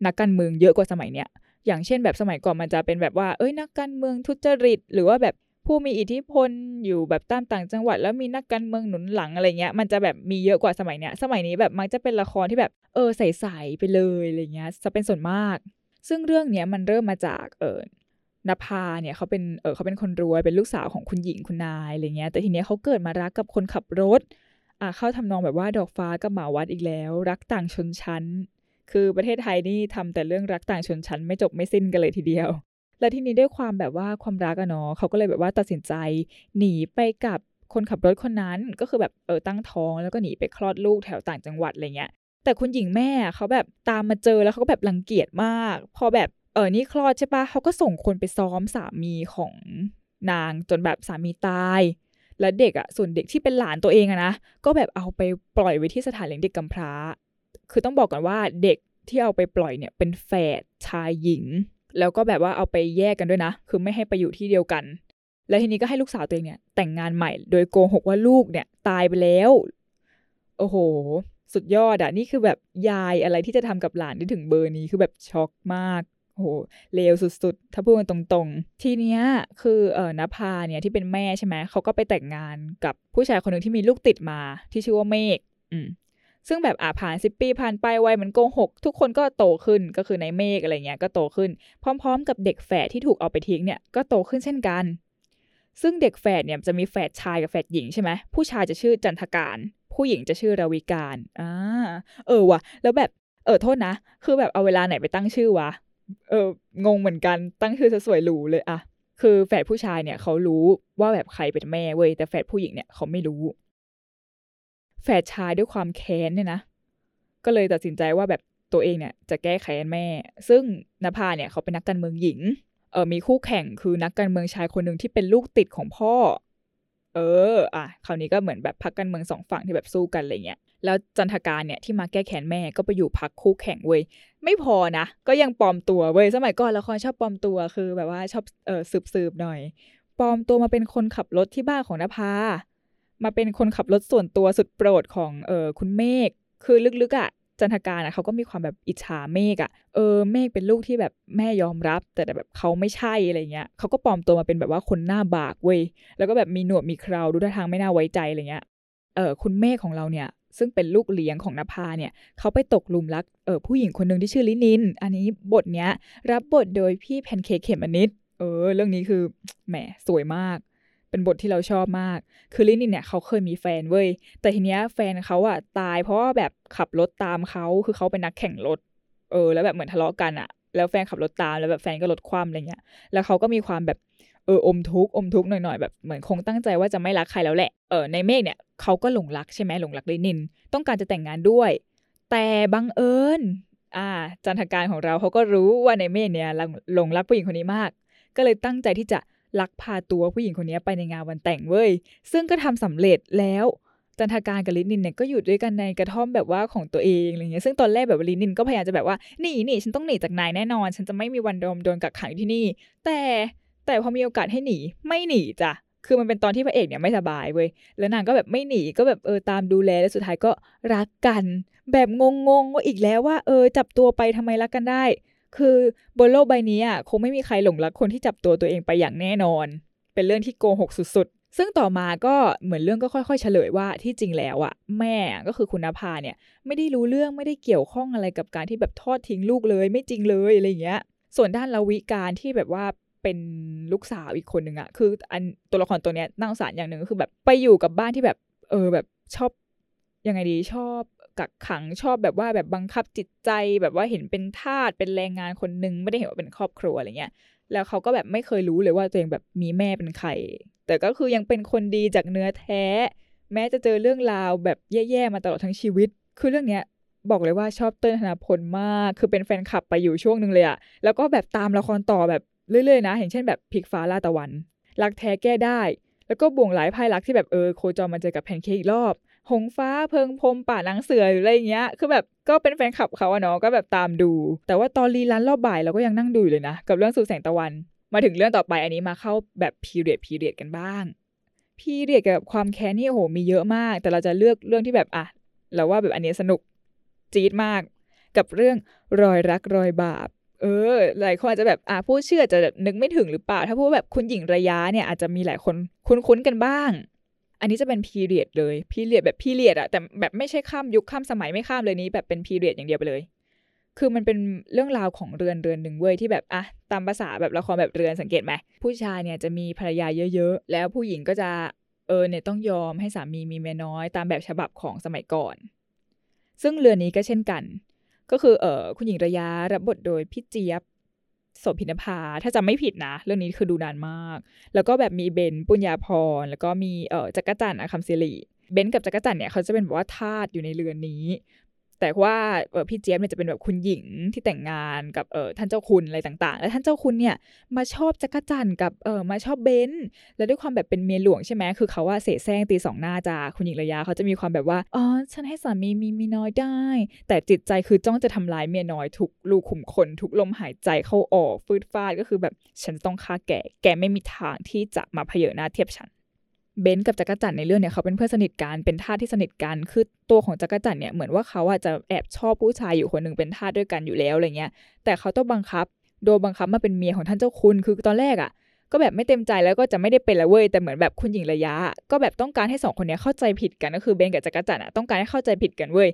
นักการเมืองเยอะกว่าสมัยเนี้ยอย่างเช่นแบบสมัยก่อนมันจะเป็นแบบว่าเอ้ยนักการเมืองทุจริต หรือว่าแบบ ผู้มีอิทธิพลอยู่แบบตามต่างจังหวัด แล้วมีนักการเมืองหนุนหลังอะไรเงี้ย มันจะแบบมีเยอะกว่าสมัยเนี้ย สมัยนี้แบบมักจะเป็นละครที่แบบเออใสๆไปเลยอะไรเงี้ยจะเป็นส่วนมาก ซึ่งเรื่องเนี้ยมันเริ่มมาจากเออนภาเนี่ยเขาเป็นเออเขาเป็นคนรวยเป็นลูกสาวของคุณหญิงคุณนายอะไรเงี้ยแต่ทีเนี้ยเขาเกิดมารักกับคนขับรถอ่าเข้าทำนองแบบว่าดอกฟ้ากับหมาวัดอีกแล้ว รักต่างชนชั้น คือประเทศไทยนี่ทำแต่เรื่องรักต่างชนชั้นไม่จบไม่สิ้นกันเลยทีเดียว แล้วทีนี้ด้วยความแบบว่าความรักอะเนาะเขาก็เลยแบบว่าตัดสินใจหนีไปกับคนขับรถคนนั้นก็คือแบบเออตั้งท้องแล้วก็หนีไปคลอดลูกแถวต่างจังหวัดอะไรเงี้ยแต่คุณหญิงแม่เขาแบบตามมาเจอแล้วเขาก็แบบรังเกียจมาก พอแบบเออนี่คลอดใช่ปะเขาก็ส่งคนไปซ้อมสามีของนางจนแบบสามีตาย แล้วเด็กอะส่วนเด็กที่เป็นหลานตัวเองอะนะก็แบบเอาไปปล่อยไว้ที่สถานเลี้ยงเด็กกำพร้า คือต้องบอกก่อนว่าเด็กที่เอาไปปล่อยเนี่ยเป็นแฝดชายหญิง แล้วก็แบบว่าเอาไปแยกกันด้วยนะ คือไม่ให้ไปอยู่ที่เดียวกัน แล้วทีนี้ก็ให้ลูกสาวตัวเองเนี่ย แต่งงานใหม่ โดยโกหกว่าลูกเนี่ย ตายไปแล้ว โอ้โห สุดยอดอะนี่คือแบบยายอะไรที่จะทำกับหลานได้ถึงเบอร์นี้คือแบบช็อกมากโอ้โหเลวสุดๆ ถ้าพูดกันตรงๆ ทีเนี้ยคือเอ่อนภาเนี่ยที่เป็นแม่ใช่ไหมเขาก็ไปแต่งงานกับผู้ชายคนหนึ่งที่มีลูกติดมาที่ชื่อว่าเมฆอืม ซึ่งแบบอ่าผ่านสิบปีผ่านไปวัยมันโกงหกทุกคนก็โตขึ้นก็คือในเมฆอะไรเงี้ยก็โตขึ้น พร้อม ๆ กับเด็กแฝดที่ถูกเอาไปทิ้งเนี่ยก็โตขึ้นเช่นกัน ซึ่งเด็กแฝดเนี่ยจะมีแฝดชายกับแฝดหญิงใช่ไหมผู้ชายจะชื่อจันทการผู้หญิงจะชื่อราวิการอ่าเออว่ะแล้วแบบเออโทษนะ คือแบบเอาเวลาไหนไปตั้งชื่อวะเอองงเหมือนกันตั้งชื่อสวยหรูเลยอะคือแฝดผู้ชายเนี่ยเขารู้ว่าแบบใครเป็นแม่เว้ยแต่แฝดผู้หญิงเนี่ยเขาไม่รู้ แฝดชายด้วยความแค้นเนี่ยนะ ก็เลยตัดสินใจว่าแบบตัวเองเนี่ยจะแก้แค้นแม่ ซึ่งนภาเนี่ยเขาเป็นนักการเมืองหญิง เออมีคู่แข่งคือนักการเมืองชายคนหนึ่งที่เป็นลูกติดของพ่อ เออ อะ คราวนี้ก็เหมือนแบบพักการเมืองสองฝั่งที่แบบสู้กันอะไรเงี้ย แล้วจันทการเนี่ยที่มาแก้แค้นแม่ก็ไปอยู่พักคู่แข่งเว้ย ไม่พอนะ ก็ยังปลอมตัวเว้ย สมัยก่อนละครชอบปลอมตัว คือแบบว่าชอบ เออสืบสืบหน่อย ปลอมตัวมาเป็นคนขับรถที่บ้านของนภา มาเป็นคนขับรถส่วนตัวสุดโปรดของเออคุณเมฆคือลึกๆอะ่ะจันทการอะเขาก็มีความแบบอิจฉาเมฆอะเออเมฆเป็นลูกที่แบบแม่ยอมรับ แต่แบบเขาไม่ใช่อะไรเงี้ยเขาก็ปลอมตัวมาเป็นแบบว่าคนหน้าบากเว้ยแล้วก็แบบมีหนวดมีเคราดูท่าทางไม่น่าไว้ใจอะไรเงี้ยเออคุณเมฆของเราเนี่ยซึ่งเป็นลูกเลี้ยงของนภาเนี่ยเขาไปตกหลุมรักเออผู้หญิงคนหนึ่งที่ชื่อลินิน อันนี้บทเนี้ยรับบทโดยพี่แพนเค้กเขมมนิดเออ เรื่องนี้คือแหมสวยมาก เป็นบทที่เราชอบมาก คือลินินเนี่ยเขาเคยมีแฟนเว้ย แต่ทีเนี้ยแฟนเขาอะตายเพราะว่าแบบขับรถตามเขา คือเขาเป็นนักแข่งรถ เออ แล้วแบบเหมือนทะเลาะกันอะ แล้วแฟนขับรถตาม แล้วแบบแฟนก็รถคว่ำอะไรเงี้ย แล้วเขาก็มีความแบบเอออมทุกข์อมทุกข์หน่อยๆแบบเหมือนคงตั้งใจว่าจะไม่รักใครแล้วแหละ เออในเมฆเนี่ยเขาก็หลงรักใช่ไหมหลงรักลินิน ต้องการจะแต่งงานด้วย แต่บังเอิญอ่า จันทการของเราเขาก็รู้ว่าในเมฆเนี่ยหลงรักผู้หญิงคนนี้มาก ก็เลยตั้งใจที่จะ ลักพาตัวผู้หญิงคนนี้ไปในงานวันแต่งเว้ย ซึ่งก็ทำสำเร็จแล้ว จันทการกับลินินเนี่ยก็อยู่ด้วยกันในกระท่อมแบบว่าของตัวเองอะไรเงี้ย ซึ่งตอนแรกแบบลินินก็พยายามจะแบบว่าหนีหนีฉันต้องหนีจากนายแน่นอน ฉันจะไม่มีวันโดนโดนกักขังอยู่ที่นี่ แต่แต่พอมีโอกาสให้หนีไม่หนีจ้ะคือมันเป็นตอนที่พระเอกเนี่ยไม่สบายเว้ย แล้วนางก็แบบไม่หนีก็แบบเออตามดูแล แล้วสุดท้ายก็รักกัน แบบงงๆว่าอีกแล้วว่า เออจับตัวไปทำไมรักกันได้ คือบนโลกใบนี้อะคงไม่มีใครหลงรักคนที่จับตัวตัวเองไปอย่างแน่นอน เป็นเรื่องที่โกหกสุดๆ ซึ่งต่อมาก็เหมือนเรื่องก็ค่อยๆ เฉลยว่าที่จริงแล้วอะแม่ก็คือคุณนภาเนี่ยไม่ได้รู้เรื่องไม่ได้เกี่ยวข้องอะไรกับการที่แบบทอดทิ้งลูกเลย ไม่จริงเลยอะไรอย่างเงี้ย ส่วนด้านลาวิการที่แบบว่าเป็นลูกสาวอีกคนหนึ่งอะคืออันตัวละครตัวเนี้ยน่าสงสารอย่างหนึ่งก็คือแบบไปอยู่กับบ้านที่แบบ เออแบบชอบยังไงดีชอบ กักขังชอบแบบว่าแบบบังคับจิตใจ แบบว่าเห็นเป็นทาสเป็นแรงงานคนหนึ่งไม่ได้เห็นว่าเป็นครอบครัวอะไรเงี้ยแล้วเขาก็แบบไม่เคยรู้เลยว่าตัวเองแบบมีแม่เป็นใคร แต่ก็คือยังเป็นคนดีจากเนื้อแท้ แม้จะเจอเรื่องราวแบบแย่ๆมาตลอดทั้งชีวิต คือเรื่องเนี้ยบอกเลยว่าชอบเติ้ลธนาพลมาก คือเป็นแฟนคลับไปอยู่ช่วงหนึ่งเลยอะแล้วก็แบบตามละครต่อแบบเรื่อยๆนะ อย่างเช่นแบบพลิกฟ้าล่าตะวัน รักแท้แก้ได้ แล้วก็บ่วงหลายภายรักที่แบบเออโคจรมาเจอกับแพนเค้กอีกรอบ หงฟ้าเพิงพรมป่านางเสือหรืออะไรเงี้ย คือแบบก็เป็นแฟนคลับเขาอะเนาะก็แบบตามดู แต่ว่าตอนรีลันรอบบ่ายเราก็ยังนั่งดูอยู่เลยนะ กับเรื่องสู่แสงตะวัน มาถึงเรื่องต่อไปอันนี้มาเข้าแบบพีเรียดพีเรียดกันบ้างพีเรียดกับความแค้นนี่โอ้โหมีเยอะมาก แต่เราจะเลือกเรื่องที่แบบอะเราว่าแบบอันนี้สนุกจี๊ดมาก กับเรื่องรอยรักรอยบาปเออหลายคนอาจจะแบบอ่าผู้เชื่อจะนึกไม่ถึงหรือเปล่า ถ้าพูดแบบคุณหญิงระยะเนี่ยอาจจะมีหลายคนคุ้นๆกันบ้าง อันนี้จะเป็นพีเรียดเลยพีเรียดแบบพีเรียดอะแต่แบบไม่ใช่ข้ามยุคข้ามสมัยไม่ข้ามเลยนี้ แบบเป็นพีเรียดอย่างเดียวไปเลย คือมันเป็นเรื่องราวของเรือนเรือนหนึ่งเว้ยที่แบบอะตามภาษาแบบละครแบบเรือนสังเกตไหมผู้ชายเนี่ยจะมีภรรยาเยอะๆ แล้วผู้หญิงก็จะเออเนี่ยต้องยอมให้สามีมีเมียน้อย ตามแบบฉบับของสมัยก่อน ซึ่งเรือนนี้ก็เช่นกัน ก็คือเออคุณหญิงระยะรับบทโดยพี่เจี๊ยบ โสพินภาถ้าจำไม่ผิดนะ เรื่องนี้คือดูนานมาก แล้วก็แบบมีเบนปุญญาพร แล้วก็มีเออจักรจันทร์อคัมศิริเบนกับจักรจันทร์เนี่ยเขาจะเป็นแบบว่าทาสอยู่ในเรือนนี้ แต่ว่าพี่เจี๊ยบเนี่ยจะเป็นแบบคุณหญิงที่แต่งงานกับเออท่านเจ้าคุณอะไรต่าง ๆ แล้วท่านเจ้าคุณเนี่ยมาชอบจักรจันกับเออมาชอบเบนซ์แล้วด้วยความแบบเป็นเมียหลวงใช่ไหมคือเขาว่าเสแสร้งตีสองหน้าจากคุณหญิงระยะเขาจะมีความแบบว่าอ๋อฉันให้สามีมีมีน้อยได้ แต่จิตใจคือจ้องจะทำลายเมียน้อยทุกลูกขุมขนทุกลมหายใจเข้าออกฟืดฟาดก็คือแบบฉันต้องฆ่าแกแกไม่มีทางที่จะมาเผยหน้าเทียบฉัน เบนกับจักรจันในเรื่องเนี่ยเขาเป็นเพื่อนสนิทกันเป็นทาสที่สนิทกันคือตัวของจักรจันเนี่ยเหมือนว่าเขาอะจะแอบชอบผู้ชายอยู่คนหนึ่งเป็นทาสด้วยกันอยู่แล้วอะไรเงี้ย แต่เขาต้องบังคับ โดนบังคับมาเป็นเมียของท่านเจ้าคุณคือตอนแรกอะก็แบบไม่เต็มใจแล้วก็จะไม่ได้เป็นละเว้ยแต่เหมือนแบบคุณหญิงระยะ ก็แบบต้องการให้สองคนเนี้ยเข้าใจผิดกันก็คือเบนกับจักรจันอะต้องการให้เข้าใจผิดกันเว้ย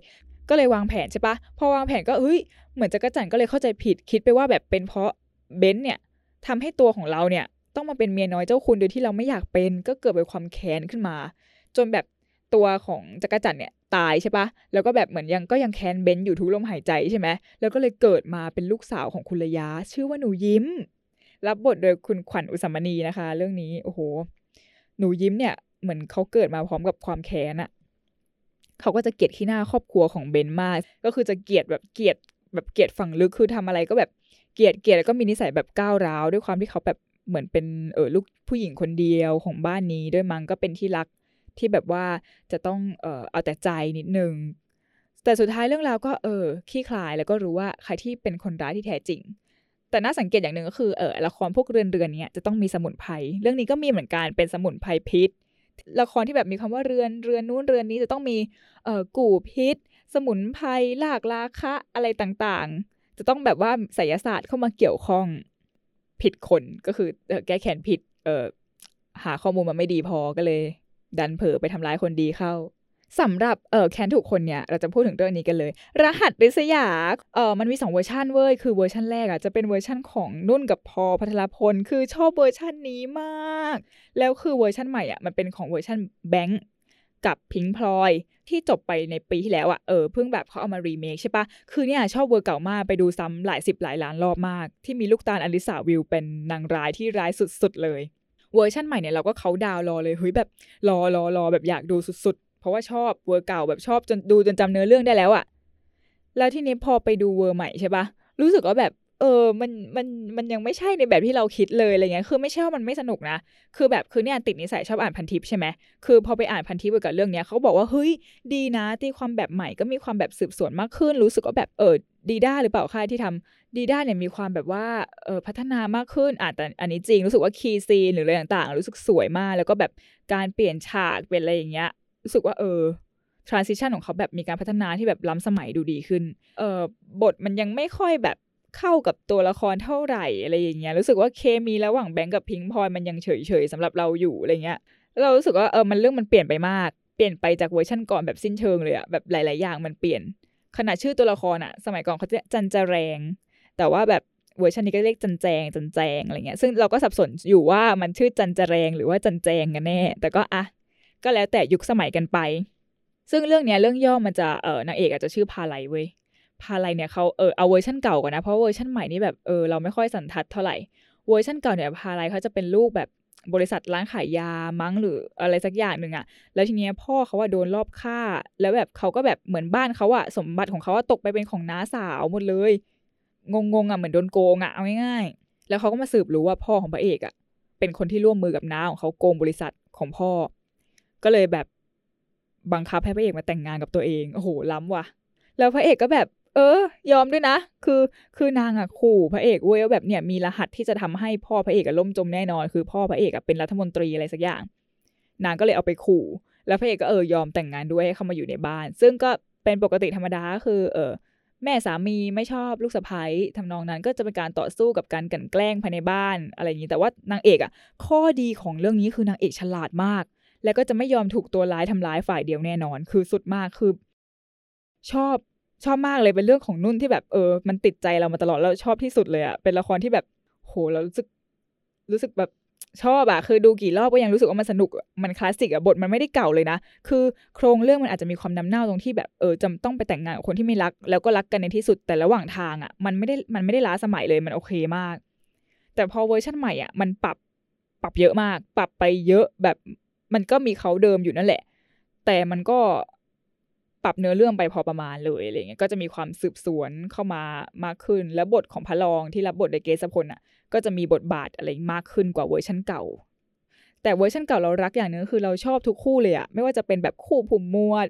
ก็เลยวางแผนใช่ปะพอวางแผนก็เฮ้ยเหมือนจักรจันก็เลยเข้าใจผิดคิดไปว่าแบบเป็นเพราะเบนเนี่ยทำให้ตัวของเราเนี่ย ต้องมาเป็นเมียน้อยเจ้าคุณโดยที่เราไม่อยากเป็นก็เกิดเป็นความแค้นขึ้นมา จนแบบตัวของจักรจันเนี่ยตายใช่ปะแล้วก็แบบเหมือนยังก็ยังแค้นเบนอยู่ทุกลมหายใจใช่ไหมแล้วก็เลยเกิดมาเป็นลูกสาวของคุณระยะ ชื่อว่าหนูยิ้ม รับบทโดยคุณขวัญอุสมณีนะคะ เรื่องนี้โอ้โห หนูยิ้มเนี่ยเหมือนเขาเกิดมาพร้อมกับความแค้นอะเขาก็จะเกลียดขี้หน้าครอบครัวของเบนมาก ก็คือจะเกลียดแบบเกลียดแบบเกลียดฝั่งลึกคือทำอะไรก็แบบเกลียดเกลียดแล้วก็มีนิสัยแบบก้าวร้าวด้วยความที่เขาแบบ เหมือนเป็นเออลูกผู้หญิงคนเดียวของบ้านนี้ด้วยมั้งก็เป็นที่รักที่แบบว่าจะต้องเออเอาแต่ใจนิดนึงแต่สุดท้ายเรื่องราวก็เออขี้คลายแล้วก็รู้ว่าใครที่เป็นคนร้ายที่แท้จริง แต่น่าสังเกตอย่างหนึ่งก็คือเออละครพวกเรือนเรือนเนี้ยจะต้องมีสมุนไพรเรื่องนี้ก็มีเหมือนกันเป็นสมุนไพรพิษ ละครที่แบบมีคำว่าเรือนเรือนนู้นเรือนนี้จะต้องมีเอ่อกู่พิษ สมุนไพรลากราคะอะไรต่างๆ จะต้องแบบว่าไสยศาสตร์เข้ามาเกี่ยวข้อง ผิดคนก็คือแก้แค้นผิด เออหาข้อมูลมาไม่ดีพอก็เลย ดันเผลอไปทำร้ายคนดีเข้าสำหรับเออแค้นถูกคนเนี่ย เราจะพูดถึงเรื่องนี้กันเลย รหัสริษยาเออมันมีสองเวอร์ชันเว้ย คือเวอร์ชันแรกอะจะเป็นเวอร์ชันของนุ่นกับพอลภัทรพล คือชอบเวอร์ชันนี้มาก แล้วคือเวอร์ชันใหม่อะมันเป็นของเวอร์ชันแบงค์ กับพิ้งค์พลอยที่จบไปในปีที่แล้วอะเออเพิ่งแบบเขาเอามารีเมคใช่ปะคือเนี่ยชอบเวอร์เก่ามากไปดูซ้ำหลายสิบหลายล้านรอบมาก ที่มีลูกตาลอลิสาวิวเป็นนางร้ายที่ร้ายสุดๆเลยเวอร์ชั่นใหม่เนี่ยเราก็เขาดาวรอเลยเฮ้ยแบบรอรอรอแบบอยากดูสุดๆ เพราะว่าชอบเวอร์เก่าแบบชอบจนดูจนจำเนื้อเรื่องได้แล้วอะแล้วที่นี้พอไปดูเวอร์ใหม่ใช่ปะรู้สึกว่าแบบ เออ มัน มัน มันยังไม่ใช่ในแบบที่เราคิดเลยอะไรเงี้ย คือไม่ใช่ว่ามันไม่สนุกนะ คือแบบคือเนี่ยติดนิสัยชอบอ่านพันทิปใช่ไหม คือพอไปอ่านพันทิปเกี่ยวกับเรื่องเนี้ยเขาบอกว่าเฮ้ยดีนะตีความแบบใหม่ก็มีความแบบสืบสวนมากขึ้น รู้สึกว่าแบบเออดีด้าหรือเปล่าค่ที่ทำดีด้าเนี่ยมีความแบบว่าเออพัฒนามากขึ้นอ่าแต่อันนี้จริงรู้สึกว่าคีย์ซีนหรืออะไรต่างๆ รู้สึกสวยมาก แล้วก็แบบการเปลี่ยนฉากเป็นอะไรอย่างเงี้ย รู้สึกว่าเออ transition ของเขาแบบมีการพัฒนาที่แบบล้ำสมัยดูดีขึ้น เออบทมันยังไม่ค่อยแบบ เข้ากับตัวละครเท่าไหร่อะไรอย่างเงี้ยรู้สึกว่าเคมีระหว่างแบงก์กับพิ้งค์พลอยมันยังเฉยๆสำหรับเราอยู่อะไรเงี้ยเรารู้สึกว่าเออมันเรื่องมันเปลี่ยนไปมากเปลี่ยนไปจากเวอร์ชันก่อนแบบสิ้นเชิงเลยอะแบบหลาย ๆ อย่างมันเปลี่ยนขนาดชื่อตัวละครอะสมัยก่อนเขาจะจันจะแรง แต่ว่าแบบเวอร์ชันนี้ก็เรียกจันแจงจันแจงอะไรเงี้ยซึ่งเราก็สับสนอยู่ว่ามันชื่อจันจะแรงหรือว่าจันแจงกันแน่ แต่ก็อะก็แล้วแต่ยุคสมัยกันไป ซึ่งเรื่องเนี้ยเรื่องย่อมันจะเออนางเอกอาจจะชื่อพาไลเว้ย พาไลเนี่ยเขาเออเอาเวอร์ชันเก่าก่อนนะ เพราะเวอร์ชันใหม่นี่แบบเออเราไม่ค่อยสันทัดเท่าไหร่เวอร์ชันเก่าเนี่ยพาไลเขาจะเป็นลูกแบบบริษัทร้านขายยามั้งหรืออะไรสักอย่างหนึ่งอะแล้วทีเนี้ยพ่อเขาว่าโดนลอบฆ่า แล้วแบบเขาก็แบบเหมือนบ้านเขาอะสมบัติของเขาว่าตกไปเป็นของน้าสาวหมดเลย งงงอะเหมือนโดนโกงอะเอาง่ายๆ แล้วเขาก็มาสืบรู้ว่าพ่อของพระเอกอะเป็นคนที่ร่วมมือกับน้าของเขาโกงบริษัทของพ่อ ก็เลยแบบบังคับให้พระเอกมาแต่งงานกับตัวเอง โอ้โหล้ำว่ะ แล้วพระเอกก็แบบ เออยอมด้วยนะ คือคือนางอะขู่พระเอกเว้ยแบบเนี่ยมีรหัสที่จะทำให้พ่อพระเอกล่มจมแน่นอน คือพ่อพระเอกเป็นรัฐมนตรีอะไรสักอย่าง นางก็เลยเอาไปขู่ แล้วพระเอกก็เออยอมแต่งงานด้วยให้เข้ามาอยู่ในบ้าน ซึ่งก็เป็นปกติธรรมดาคือ เออแม่สามีไม่ชอบลูกสะใภ้ทำนองนั้นก็จะเป็นการต่อสู้กับการกันแกล้งภายในบ้านอะไรอย่างนี้ แต่ว่านางเอกอะข้อดีของเรื่องนี้คือนางเอกฉลาดมาก แล้วก็จะไม่ยอมถูกตัวร้ายทำร้ายฝ่ายเดียวแน่นอน คือสุดมากคือ ชอบ ชอบมากเลยเป็นเรื่องของนุ่นที่แบบเออ มันติดใจเรามาตลอดแล้วชอบที่สุดเลยอะเป็นละครที่แบบโหเรารู้สึกรู้สึกแบบชอบอะคือดูกี่รอบก็ยังรู้สึกว่ามันสนุกมันคลาสสิกอะบทมันไม่ได้เก่าเลยนะ คือโครงเรื่องมันอาจจะมีความน้ำเน่าตรงที่แบบเออจำต้องไปแต่งงานกับคนที่ไม่รัก แล้วก็รักกันในที่สุดแต่ระหว่างทางอะมันไม่ได้มันไม่ได้ล้าสมัยเลยมันโอเคมาก แต่พอเวอร์ชันใหม่อะมันปรับปรับเยอะมาก ปรับไปเยอะแบบมันก็มีเค้าเดิมอยู่นั่นแหละ แต่มันก็ ปรับเนื้อเรื่องไปพอประมาณเลยอะไรเงี้ยก็จะมีความสืบสวนเข้ามามากขึ้น แล้วบทของพระรองที่รับบทในเกสพลอะ ก็จะมีบทบาทอะไรมากขึ้นกว่าเวอร์ชันเก่า แต่เวอร์ชันเก่าเรารักอย่างนึงคือเราชอบทุกคู่เลยอะไม่ว่าจะเป็นแบบคู่ผู้หมวด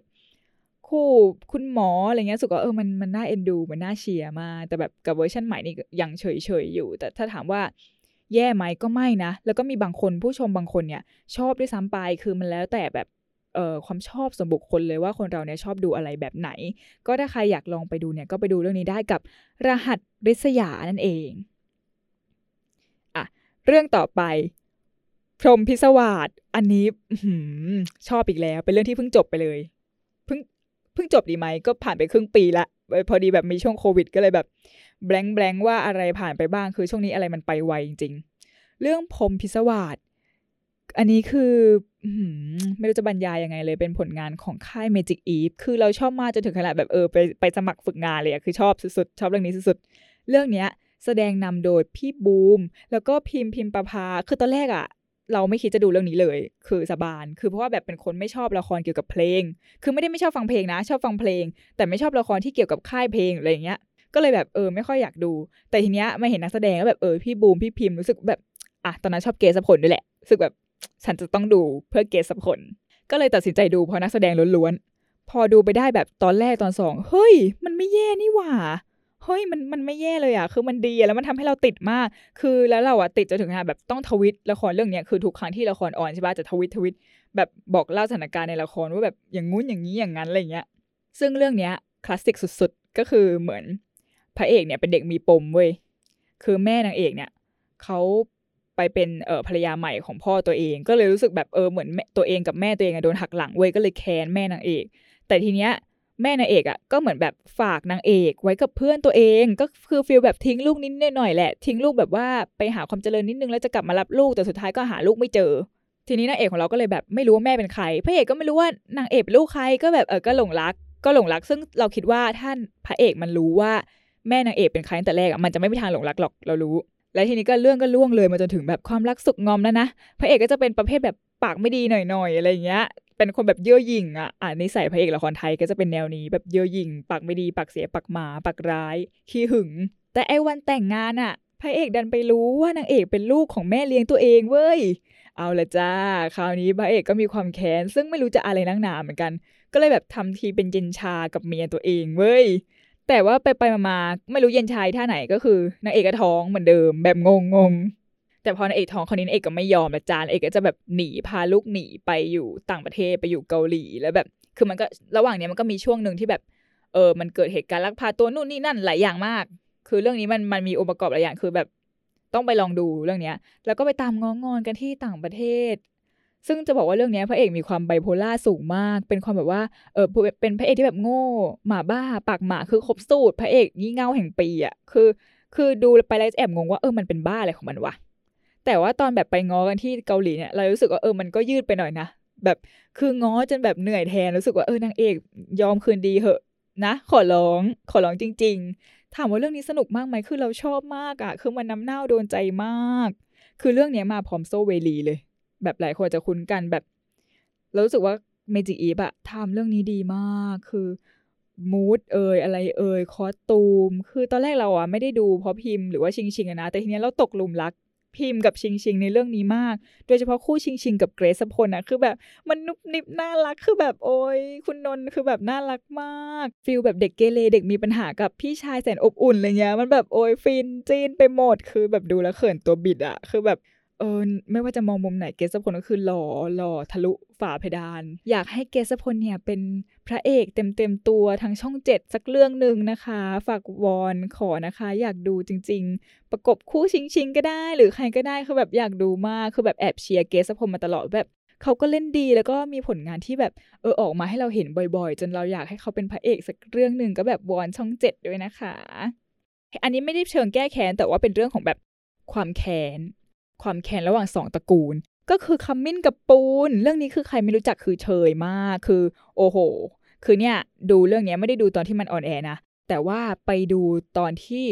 คู่คุณหมออะไรเงี้ยรู้สึกว่าเออมันมันน่าเอ็นดู มันน่าเชียร์มากแต่แบบกับเวอร์ชันใหม่นี่ยังเฉยเฉยอยู่ แต่ถ้าถามว่าแย่ไหมก็ไม่นะ แล้วก็มีบางคนผู้ชมบางคนเนี่ย ชอบด้วยซ้ำไปคือมันแล้วแต่แบบ ความชอบส่วนบุคคลเลยว่าคนเราเนี่ยชอบดูอะไรแบบไหน ก็ถ้าใครอยากลองไปดูเนี่ยก็ไปดูเรื่องนี้ได้กับรหัสริษยานั่นเองอะเรื่องต่อไป พรมพิศวาสอันนี้ชอบอีกแล้ว เป็นเรื่องที่เพิ่งจบไปเลยเพิ่งเพิ่งจบดีไหมก็ผ่านไปครึ่งปีละพอดีแบบมีช่วงโควิด ก็เลยแบบแบงแบงว่าอะไรผ่านไปบ้างคือช่วงนี้อะไรมันไปไวจริง ๆ เรื่องพรมพิศวาส อันนี้คือไม่รู้จะบรรยายยังไงเลยเป็นผลงานของค่าย Magic Eve คือเราชอบมากจนถึงขนาดแบบเออไปไปสมัครฝึกงานเลยอะคือชอบสุดๆ ชอบเรื่องนี้สุดๆ เรื่องเนี้ยแสดงนำโดยพี่บูม แล้วก็พิมพิมประภา คือตอนแรกอะเราไม่คิดจะดูเรื่องนี้เลย คือสบาน คือเพราะว่าแบบเป็นคนไม่ชอบละครเกี่ยวกับเพลง คือไม่ได้ไม่ชอบฟังเพลงนะ ชอบฟังเพลง แต่ไม่ชอบละครที่เกี่ยวกับค่ายเพลงอะไรอย่างเงี้ย ก็เลยแบบเออไม่ค่อยอยากดู แต่ทีเนี้ยมาเห็นนักแสดงแล้วแบบเออพี่บูมพี่พิมรู้สึกแบบอะตอนนั้นชอบเกสพลด้วยแหละรู้สึกแบบ ฉันจะต้องดูเพื่อเกสพลก็เลยตัดสินใจดูเพราะนักแสดงล้วนๆ พอดูไปได้แบบตอนแรกตอนสองเฮ้ย มันไม่แย่นี่หว่าเฮ้ยมันมันไม่แย่เลยอะคือมันดีแล้วมันทำให้เราติดมาก คือแล้วเราอะติดจนถึงขนาดแบบต้องทวิตละครเรื่องเนี้ยคือทุกครั้งที่ละครออนใช่ป่ะจะทวิตทวิตแบบบอกเล่าสถานการณ์ในละครว่าแบบอย่างงู้นอย่างนี้อย่างนั้นอะไรเงี้ย ซึ่งเรื่องเนี้ยคลาสสิกสุดๆ ก็คือเหมือนพระเอกเนี่ยเป็นเด็กมีปมเว้ย คือแม่นางเอกเนี่ยเขา ไปเป็นเออภรรยาใหม่ของพ่อตัวเอง ก็เลยรู้สึกแบบเออเหมือนตัวเองกับแม่ตัวเองโดนหักหลังเว้ยก็เลยแค้นแม่นางเอก แต่ทีเนี้ยแม่นางเอกอะก็เหมือนแบบฝากนางเอกไว้กับเพื่อนตัวเอง ก็คือฟีลแบบทิ้งลูกนิดหน่อยแหละทิ้งลูกแบบว่าไปหาความเจริญนิดนึงแล้วจะกลับมารับลูกแต่สุดท้ายก็หาลูกไม่เจอ ทีนี้นางเอกของเราก็เลยแบบไม่รู้ว่าแม่เป็นใครพระเอกก็ไม่รู้ว่านางเอกเป็นลูกใครก็แบบเออก็หลงรัก ก็หลงรักซึ่งเราคิดว่าท่านพระเอกมันรู้ว่าแม่นางเอกเป็นใครตั้งแต่แรกอะมันจะไม่มีทางหลงรักหรอกเรารู้ และทีนี้ก็เรื่องก็ล่วงเลยมาจนถึงแบบความรักสุกงอมแล้วนะพระเอกก็จะเป็นประเภทแบบปากไม่ดีหน่อยๆอะไรเงี้ยเป็นคนแบบเย่อหยิ่งอะอ่านิสัยพระเอกละครไทยก็จะเป็นแนวนี้แบบเย่อหยิ่งปากไม่ดีปากเสียปากหมาปากร้ายขี้หึง แต่ไอ้วันแต่งงานอะพระเอกดันไปรู้ว่านางเอกเป็นลูกของแม่เลี้ยงตัวเองเว้ย เอาละจ้า คราวนี้พระเอกก็มีความแค้นซึ่งไม่รู้จะอะไรนักหนาเหมือนกัน ก็เลยแบบทำทีเป็นเย็นชากับเมียตัวเองเว้ย แต่ว่าไปไปมาไม่รู้เย็นชายท่าไหนก็คือนางเอกก็ท้องเหมือนเดิมแบบงงงแต่พอนางเอกท้องคนนี้นางเอกก็ไม่ยอมละจานเอกก็จะแบบหนีพาลูกหนีไปอยู่ต่างประเทศไปอยู่เกาหลีแล้วแบบ คือมันก็ระหว่างนี้มันก็มีช่วงหนึ่งที่แบบเออมันเกิดเหตุการณ์ลักพาตัวนู่นนี่นั่นหลายอย่างมาก คือเรื่องนี้มันมันมีองค์ประกอบหลายอย่างคือแบบต้องไปลองดูเรื่องเนี้ย แล้วก็ไปตามง้องอนกันที่ต่างประเทศ ซึ่งจะบอกว่าเรื่องนี้พระเอกมีความไบโพล่าสูงมาก เป็นความแบบว่า เออเป็นพระเอกที่แบบโง่ หมาบ้า ปากหมาคือครบสูตร พระเอกงี่เง่าแห่งปีอะ คือ คือดูไปแล้วแอบงงว่าเออมันเป็นบ้าอะไรของมันวะ แต่ว่าตอนแบบไปง้อกันที่เกาหลีเนี่ยเรารู้สึกว่าเออมันก็ยืดไปหน่อยนะ แบบคือง้อจนแบบเหนื่อยแทนรู้สึกว่าเออนางเอกยอมคืนดีเหอะนะ ขอร้อง ขอร้องจริง ๆ ถามว่าเรื่องนี้สนุกมากไหมคือเราชอบมากอะ คือมันน้ำเน่าโดนใจมาก คือเรื่องนี้มาพร้อมโซ่เวรีเลย แบบหลายคนจะคุ้นกันแบบเรารู้สึกว่าเมจิกอีฟอะทำเรื่องนี้ดีมากคือ mood เอ่ยอะไรเอ่ย costume คือตอนแรกเราอะไม่ได้ดูเพราะพิมพ์หรือว่าชิงชิงนะ แต่ทีนี้เราตกหลุมรักพิมพ์กับชิงชิงในเรื่องนี้มาก โดยเฉพาะคู่ชิงชิงกับเกสพลนะคือแบบมันหนุบหนิบน่ารักคือแบบโอ้ยคุณนนท์คือแบบน่ารักมาก feel แบบเด็กเกเรเด็กมีปัญหากับพี่ชายแสนอบอุ่นอะไรเงี้ยมันแบบโอ้ยฟินจิ้นไปหมดคือแบบดูแล้วเขินตัวบิดอะคือแบบ เออไม่ว่าจะมองมุมไหนเกสพลก็คือหล่อหล่อทะลุฝาเพดาน อยากให้เกสพลเนี่ยเป็นพระเอกเต็มเต็มตัวทางช่องเจ็ดสักเรื่องหนึ่งนะคะ ฝากวอนขอนะคะ อยากดูจริง ๆ ประกบคู่ชิงชิงก็ได้ หรือใครก็ได้คือแบบอยากดูมากคือแบบแอบเชียร์เกสพลมาตลอดแบบเขาก็เล่นดีแล้วก็มีผลงานที่แบบเออออกมาให้เราเห็นบ่อยๆ จนเราอยากให้เขาเป็นพระเอกสักเรื่องหนึ่งก็แบบวอนช่องเจ็ดด้วยนะคะ อันนี้ไม่ได้เชิงแก้แค้นแต่ว่าเป็นเรื่องของแบบความแค้น ความแค้นระหว่างสองตระกูล ก็คือคัมมินกับปูน เรื่องนี้คือใครไม่รู้จักคือเชยมาก คือโอ้โห คือเนี่ยดูเรื่องนี้ไม่ได้ดูตอนที่มัน on air นะ แต่ว่าไปดูตอนที่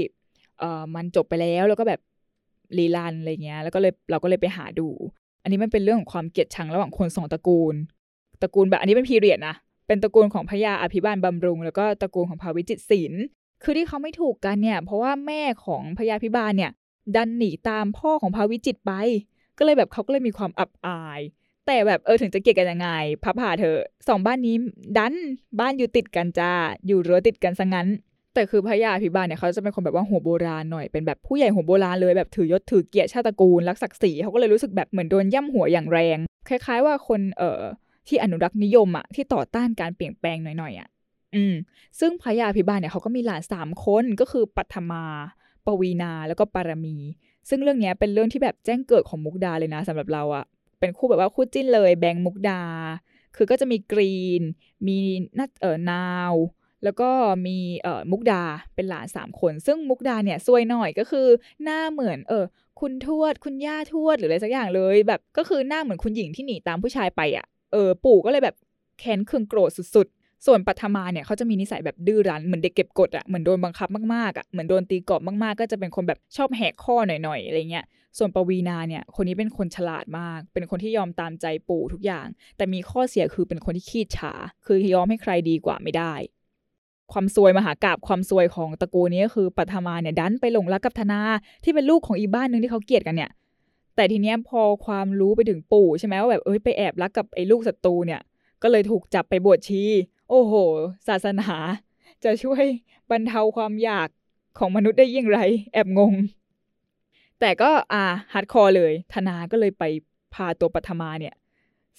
เอ่อมันจบไปแล้วแล้วก็แบบ rerun อะไรเงี้ย แล้วก็เลยเราก็เลยไปหาดู อันนี้มันเป็นเรื่องของความเกลียดชังระหว่างคนสองตระกูล ตระกูลแบบอันนี้เป็น period นะ เป็นตระกูลของพระยาอภิบาลบำรุง แล้วก็ตระกูลของพระวิจิตรศิลป์คือที่เขาไม่ถูกกันเนี่ย เพราะว่าแม่ของพระยาอภิบาลเนี่ย ดันหนีตามพ่อของพระวิจิตรไป ก็เลยแบบเขาก็เลยมีความอับอาย แต่แบบเออถึงจะเกลียดกันยังไงพับผ่าเธอสองบ้านนี้ดันบ้านอยู่ติดกันจ้าอยู่รั้วติดกันซะงั้น แต่คือพญาพิบาลเนี่ยเขาจะเป็นคนแบบว่าหัวโบราณหน่อยเป็นแบบผู้ใหญ่หัวโบราณเลยแบบถือยศถือเกียรติชาติตระกูลรักศักดิ์ศรีเขาก็เลยรู้สึกแบบเหมือนโดนย่ำหัวอย่างแรง คล้าย ๆ ว่าคนเอ่อที่อนุรักษ์นิยมอะที่ต่อต้านการเปลี่ยนแปลงหน่อยๆอะอืมซึ่งพญาพิบาลเนี่ยเขาก็มีหลานสามคนก็คือปัทมา ปวีนาแล้วก็ปารมี ซึ่งเรื่องนี้เป็นเรื่องที่แบบแจ้งเกิดของมุกดาเลยนะสำหรับเราอะเป็นคู่แบบว่าคู่จิ้นเลยแบงมุกดา คือก็จะมีกรีน มีนัดเอ่อนาว แล้วก็มีเอ่อมุกดาเป็นหลานสามคน ซึ่งมุกดาเนี่ยซวยหน่อยก็คือหน้าเหมือนเออคุณทวด คุณย่าทวดหรืออะไรสักอย่างเลย แบบก็คือหน้าเหมือนคุณหญิงที่หนีตามผู้ชายไปอะเออปู่ก็เลยแบบแค้นเคืองโกรธสุด ส่วนปัทมาเนี่ยเขาจะมีนิสัยแบบดื้อรั้นเหมือนเด็กเก็บกดอะเหมือนโดนบังคับมากๆอะเหมือนโดนตีกรอบมากๆ ก็จะเป็นคนแบบชอบแหกข้อหน่อยๆอะไรเงี้ยส่วนปวีนาเนี่ยคนนี้เป็นคนฉลาดมาก เป็นคนที่ยอมตามใจปู่ทุกอย่าง แต่มีข้อเสียคือเป็นคนที่ขี้ฉา คือยอมให้ใครดีกว่าไม่ได้ ความซวยมหากราบความซวยของตระกูลนี้ก็คือปัทมาเนี่ยดันไปหลงรักกับธนาที่เป็นลูกของอีบ้านหนึ่งที่เขาเกลียดกันเนี่ย แต่ทีเนี้ยพอความรู้ไปถึงปู่ใช่ไหมว่าแบบเอ้ยไปแอบรักกับไอ้ลูกศัตรูเนี่ยก็เลยถูกจับไปบวชชี โอ้โห ศาสนาจะช่วยบรรเทาความอยากของมนุษย์ได้อย่างไร แอบงง แต่ก็อ่า hardcore เลย ธนาก็เลยไปพาตัวปัทมาเนี่ย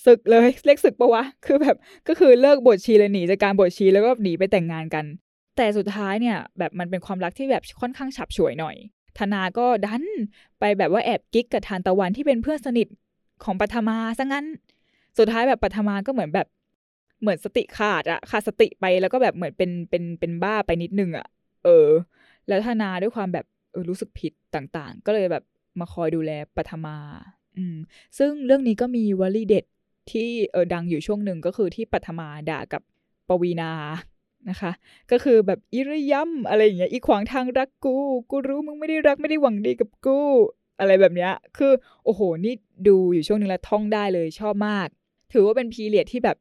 สึกเลยเรียกสึกปะวะ คือแบบก็คือเลิกบวชชีเลยหนีจากการบวชชีแล้วก็หนีไปแต่งงานกัน แต่สุดท้ายเนี่ย แบบมันเป็นความรักที่แบบค่อนข้างฉาบฉวยหน่อย ธนาก็ดันไปแบบว่าแอบกิ๊กกับทานตะวันที่เป็นเพื่อนสนิทของปัทมาซะงั้น สุดท้ายแบบปัทมาก็เหมือนแบบ เหมือนสติขาดอะขาดสติไปแล้วก็แบบเหมือนเป็นเป็นเป็นบ้าไปนิดนึงอะเออ แล้วธนาด้วยความแบบเออรู้สึกผิดต่างๆ ก็เลยแบบมาคอยดูแลปัทมา อืม ซึ่งเรื่องนี้ก็มีวลีเด็ดที่เออดังอยู่ช่วงหนึ่งก็คือที่ปัทมาด่ากับปวีนานะคะ ก็คือแบบอิระยำอะไรอย่างเงี้ยอีขวางทางรักกู กูรู้มึงไม่ได้รักไม่ได้หวังดีกับกู อะไรแบบเนี้ย คือ โอ้โห นี่ดูอยู่ช่วงหนึ่งแล้วท่องได้เลยชอบมาก ถือว่าเป็นพีเรียดที่แบบ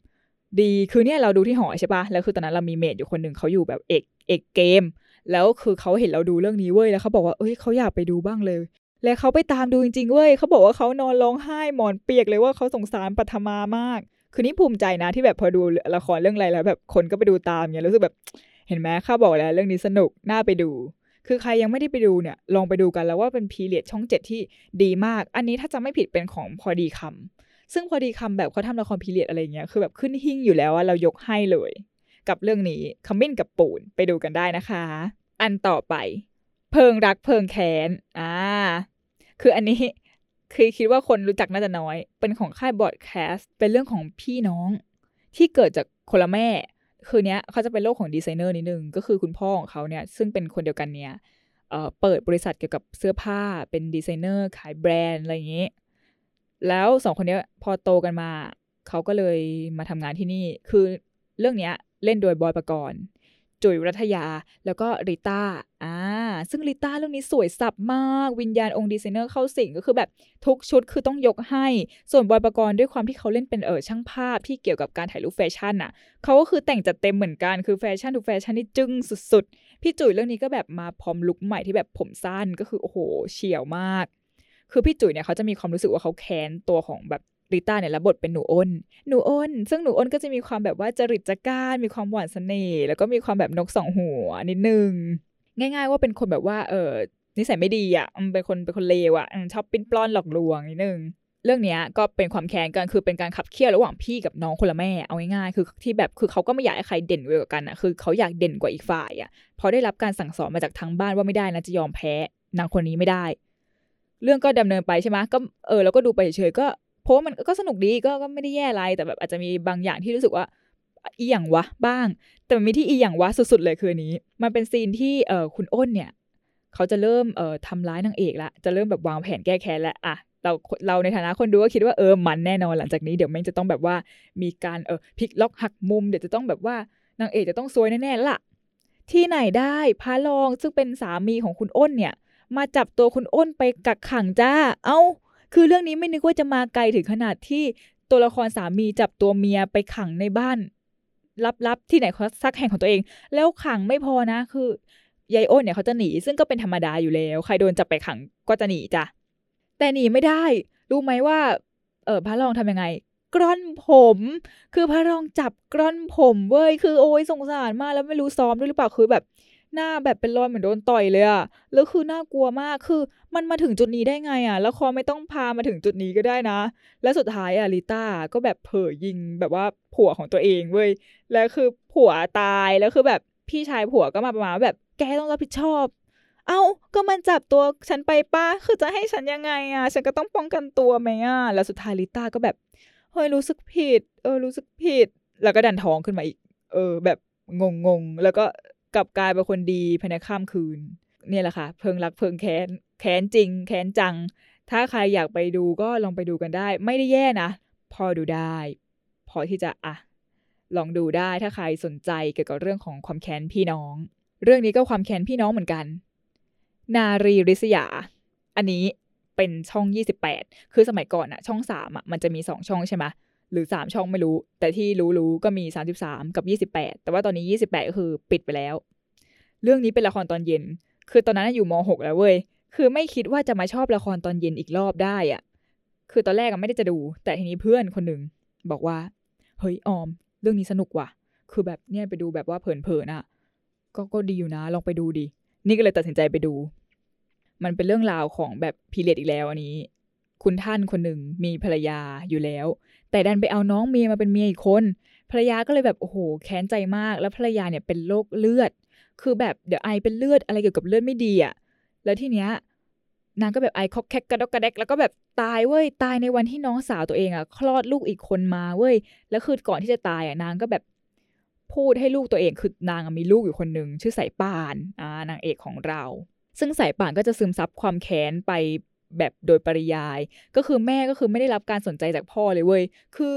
ดีคือเนี่ยเราดูที่หอใช่ปะแล้วคือตอนนั้นเรามีเมดอยู่คนหนึ่งเขาอยู่แบบเอกเอกเกม แล้วคือเขาเห็นเราดูเรื่องนี้เว้ยแล้วเขาบอกว่าเอ้ยเขาอยากไปดูบ้างเลย แล้วเขาไปตามดูจริงๆเว้ยเขาบอกว่าเขานอนร้องไห้หมอนเปียกเลยว่าเขาสงสารปัทมามาก คือนี่ภูมิใจนะที่แบบพอดูละครเรื่องอะไรแล้วแบบคนก็ไปดูตามเงี้ยรู้สึกแบบเห็นไหมข้าบอกแล้วเรื่องนี้สนุกน่าไปดู คือใครยังไม่ได้ไปดูเนี่ยลองไปดูกันแล้วว่าเป็นพีเรียดช่องเจ็ดที่ดีมาก อันนี้ถ้าจะไม่ผิดเป็นของพอดีคำ ซึ่งพอดีคำแบบเขาทำละครพีเรียดอะไรเงี้ยคือแบบขึ้นหิ่งอยู่แล้วว่าเรายกให้เลย กับเรื่องนี้คอมมินกับปูนไปดูกันได้นะคะ อันต่อไป เพิงรักเพิงแค้นอ่าคืออันนี้คือคิดว่าคนรู้จักน่าจะน้อย เป็นของค่ายบอดแคสต์เป็นเรื่องของพี่น้อง ที่เกิดจากคนละแม่ คือเนี้ยเขาจะเป็นโลกของดีไซเนอร์นิดนึง ก็คือคุณพ่อของเขาเนี่ยซึ่งเป็นคนเดียวกันเนี่ยเอ่อเปิดบริษัทเกี่ยวกับเสื้อผ้าเป็นดีไซเนอร์ขายแบรนด์อะไรอย่างนี้ แล้วสองคนนี้พอโตกันมา เขาก็เลยมาทำงานที่นี่ คือเรื่องเนี้ยเล่นโดยบอยปกรณ์จุ๋ยวรัทยา แล้วก็ริต้า อ่า ซึ่งริต้าเรื่องนี้สวยสับมาก วิญญาณองค์ดีไซเนอร์เข้าสิงก็คือแบบทุกชุดคือต้องยกให้ ส่วนบอยปกรณ์ด้วยความที่เขาเล่นเป็นเออช่างภาพที่เกี่ยวกับการถ่ายรูปแฟชั่นน่ะ เขาก็คือแต่งจัดเต็มเหมือนกัน คือแฟชั่นทุกแฟชั่นนี่จึ้งสุดๆ พี่จุ๋ยเรื่องนี้ก็แบบมาพร้อม look ใหม่ที่แบบผมสั้นก็คือโอ้โหเฉี่ยวมาก คือพี่จุ๋ยเนี่ยเขาจะมีความรู้สึกว่าเขาแค้นตัวของแบบริต้าเนี่ยรับบทเป็นหนูอ้น หนูอ้น ซึ่งหนูอ้นก็จะมีความแบบว่าจริตจะก้านมีความหวานเสน่ห์แล้วก็มีความแบบนกสองหัวนิดนึง ง่าย ๆ ว่าเป็นคนแบบว่าเออนิสัยไม่ดีอะเป็นคนเป็นคนเลวอะชอบปิ้นปล้อนหลอกลวงนิดนึงเรื่องเนี้ยก็เป็นความแค้นกันคือเป็นการขับเคี่ยวระหว่างพี่กับน้องคนละแม่เอาง่ายๆคือที่แบบคือเขาก็ไม่อยากให้ใครเด่นกว่ากันอะคือเขาอยากเด่นกว่าอีกฝ่ายอะพอได้รับการสั่งสอนมาจากทางบ้านว่าไม่ได้นะจะยอมแพ้นางคนนี้ไม่ได้ เรื่องก็ดำเนินไปใช่ไหมก็เออแล้วก็ดูไปเฉยๆก็เพราะมันก็สนุกดีก็ก็ไม่ได้แย่อะไรแต่แบบอาจจะมีบางอย่างที่รู้สึกว่าอีหยังวะบ้าง แต่มีที่อีหยังวะสุดๆเลยคือนี้ มันเป็นซีนที่เออคุณอ้นเนี่ย เขาจะเริ่มเอ่อทำร้ายนางเอกละจะเริ่มแบบวางแผนแก้แค้นแล้วอะเราเราในฐานะคนดูก็คิดว่าเออมันแน่นอนหลังจากนี้เดี๋ยวแม่งจะต้องแบบว่ามีการเออพลิกล็อกหักมุมเดี๋ยวจะต้องแบบว่านางเอกจะต้องซวยแน่ๆละที่ไหนได้พระรองซึ่งเป็นสามีของคุณอ้นเนี่ย มาจับตัวคุณอ้นไปกักขังจ้า เอา้า คือเรื่องนี้ไม่นึกว่าจะมาไกลถึงขนาดที่ตัวละครสามีจับตัวเมียไปขังในบ้านลับๆที่ไหนสักแห่งของตัวเอง แล้วขังไม่พอนะคือยายอ้นเนี่ยเขาจะหนีซึ่งก็เป็นธรรมดาอยู่แล้ว ใครโดนจับไปขังก็จะหนีจ้ะแต่หนีไม่ได้ รู้ไหมว่า เออพระรองทำยังไงกล้อนผม คือพระรองจับกล้อนผมเว้ยคือโอ้ยสงสารมากแล้วไม่รู้ซ้อมด้วยหรือเปล่าคือแบบ หน้าแบบเป็นรอยเหมือนโดนต่อยเลยอะแล้วคือน่ากลัวมากคือมันมาถึงจุดนี้ได้ไงอะแล้วคอไม่ต้องพามาถึงจุดนี้ก็ได้นะ และสุดท้ายอะลิต้าก็แบบเผยยิงแบบว่าผัวของตัวเองเว้ยแล้วคือผัวตายแล้วคือแบบพี่ชายผัวก็มาประมาณแบบแกต้องรับผิดชอบ เอา้าก็มันจับตัวฉันไปป้าคือจะให้ฉันยังไงอะฉันก็ต้องป้องกันตัวไหมอะแล้วสุดท้ายลิต้าก็แบบเฮ้ยรู้สึกผิด เออรู้สึกผิด แล้วก็ดันท้องขึ้นมาอีก เออ แบบงงๆแล้วก็ กลับกลายเป็นคนดีภายในข้ามคืน เนี่ยแหละค่ะ เพิงรักเพิงแค้นแค้นจริง แค้นจัง ถ้าใครอยากไปดูก็ลองไปดูกันได้ ไม่ได้แย่นะ พอดูได้ พอที่จะอะลองดูได้ถ้าใครสนใจเกี่ยวกับเรื่องของความแค้นพี่น้อง เรื่องนี้ก็ความแค้นพี่น้องเหมือนกัน นารีริษยา อันนี้เป็นช่อง 28 คือสมัยก่อนอะช่อง3อะมันจะมี 2 ช่องใช่ไหม หรือ 3 ช่องไม่รู้ แต่ที่รู้ๆก็มี 33 กับ 28 แต่ว่าตอนนี้ 28 ก็คือปิดไปแล้ว เรื่องนี้เป็นละครตอนเย็น คือตอนนั้นอยู่ม .6 แล้วเว้ย คือไม่คิดว่าจะมาชอบละครตอนเย็นอีกรอบได้อะคือตอนแรกไม่ได้จะดู แต่ทีนี้เพื่อนคนหนึ่งบอกว่า เฮ้ยออม เรื่องนี้สนุกว่ะ คือแบบเนี่ยไปดูแบบว่าเพลินๆอะ ก็ก็ดีอยู่นะ ลองไปดูดิ นี่ก็เลยตัดสินใจไปดู มันเป็นเรื่องราวของแบบพีเรียดอีกแล้วอันนี้ คุณท่านคนหนึ่งมีภรรยาอยู่แล้ว แต่ดันไปเอาน้องเมียมาเป็นเมียอีกคน ภรรยาก็เลยแบบโอ้โหแค้นใจมาก แล้วภรรยาเนี่ยเป็นโรคเลือด คือแบบเดี๋ยวไอเป็นเลือดอะไรเกี่ยวกับเลือดไม่ดีอะแล้วทีเนี้ยนางก็แบบไอคอกแคกกระดกกระแดกแล้วก็แบบตายเว้ยตายในวันที่น้องสาวตัวเองอะคลอดลูกอีกคนมาเว้ยแล้วคือก่อนที่จะตายอะนางก็แบบพูดให้ลูกตัวเองคือนางมีลูกอยู่คนหนึ่งชื่อสายป่านอ่านางเอกของเรา ซึ่งสายป่านก็จะซึมซับความแค้นไป แบบโดยปริยาย ก็คือแม่ก็คือไม่ได้รับการสนใจจากพ่อเลยเว้ยคือ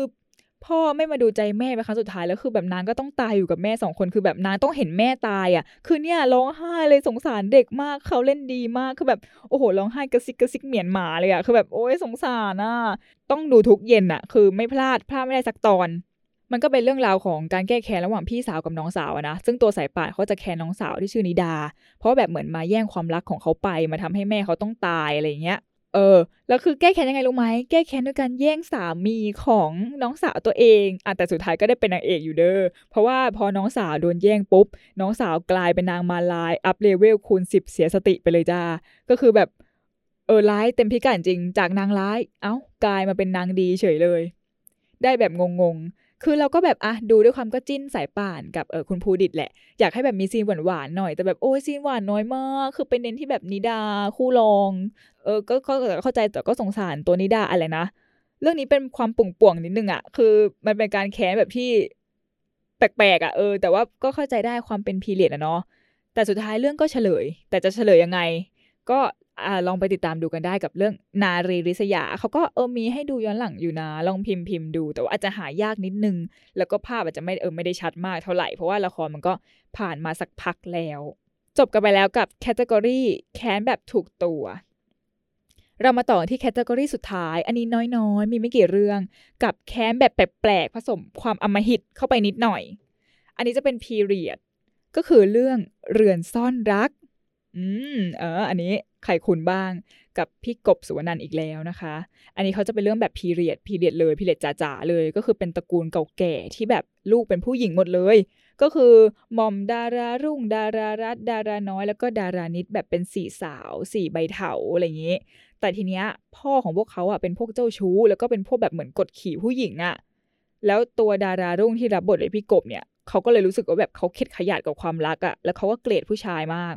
พ่อไม่มาดูใจแม่เป็นครั้งสุดท้ายแล้วคือแบบนางก็ต้องตายอยู่กับแม่สองคนคือแบบนางต้องเห็นแม่ตายอะ คือเนี่ยร้องไห้เลยสงสารเด็กมากเขาเล่นดีมากคือแบบโอ้โหร้องไห้กระซิกกระซิกเหมียนหมาเลยอะคือแบบโอ้ยสงสารน่ะต้องดูทุกเย็นอะ คือไม่พลาดพลาดไม่ได้สักตอน มันก็เป็นเรื่องราวของการแก้แค้นระหว่างพี่สาวกับน้องสาวนะซึ่งตัวสายป่านเขาจะแค้นน้องสาวที่ชื่อนิดา เพราะแบบเหมือนมาแย่งความรักของเขาไปมาทำให้แม่เขาต้องตายอะไรเงี้ย เออ แล้วคือแก้แค้นยังไงรู้ไหม แก้แค้นด้วยการแย่งสามีของน้องสาวตัวเองอะแต่สุดท้ายก็ได้เป็นนางเอกอยู่เด้อ เพราะว่าพอน้องสาวโดนแย่งปุ๊บ น้องสาวกลายเป็นนางมารร้าย up level คูณสิบเสียสติไปเลยจ้า ก็คือแบบ เออร้ายเต็มพิกัดจริง จากนางร้าย เอ้ากลายมาเป็นนางดีเฉยเลย ได้แบบงงๆ คือเราก็แบบอะดูด้วยความก็จิ้นสายป่านกับเออคุณภูดิตแหละ อยากให้แบบมีซีนหวานๆหน่อย แต่แบบโอ้ยซีนหวานน้อยมาก คือเป็นเน้นที่แบบนิดาคู่รอง เออก็เข้าใจแต่ก็สงสารตัวนิดาอะไรนะ เรื่องนี้เป็นความปุ่งป่วงนิดนึงอะคือมันเป็นการแค้นแบบที่แปลกๆอะเออ แต่ว่าก็เข้าใจได้ความเป็นพีเรียดอะเนาะแต่สุดท้ายเรื่องก็เฉลย แต่จะเฉลยยังไง ก็ อ่าลองไปติดตามดูกันได้กับเรื่องนารีริษยาเขาก็เออมีให้ดูย้อนหลังอยู่นะ ลองพิมพ์พิมพ์ดู แต่ว่าอาจจะหายากนิดนึง แล้วก็ภาพอาจจะไม่เออไม่ได้ชัดมากเท่าไหร่ เพราะว่าละครมันก็ผ่านมาสักพักแล้ว จบกันไปแล้วกับ category แค้นแบบถูกตัว เรามาต่อที่ category สุดท้าย อันนี้น้อยๆ มีไม่กี่เรื่อง กับแค้นแบบแปลกๆผสมความอำมหิตเข้าไปนิดหน่อย อันนี้จะเป็น period ก็คือเรื่องเรือนซ่อนรัก อืมเออ อันนี้ใครคุ้นบ้างกับพี่กบสุวนันท์อีกแล้วนะคะ อันนี้เขาจะเป็นเรื่องแบบพีเรียดพีเรียดเลยพีเรียดจ๋าๆเลย ก็คือเป็นตระกูลเก่าแก่ที่แบบลูกเป็นผู้หญิงหมดเลย ก็คือมอมดารารุ่ง ดารารัตดาราน้อย แล้วก็ดารานิดแบบเป็นสี่สาวสี่ใบเถาอะไรอย่างนี้ แต่ทีเนี้ยพ่อของพวกเขาอะเป็นพวกเจ้าชู้ แล้วก็เป็นพวกแบบเหมือนกดขี่ผู้หญิงอะแล้วตัวดารารุ่งที่รับบทเลยพี่กบเนี่ยเขาก็เลยรู้สึกว่าแบบเขาเข็ดขยาดกับความรักอะแล้วเขาก็เกลียดผู้ชายมาก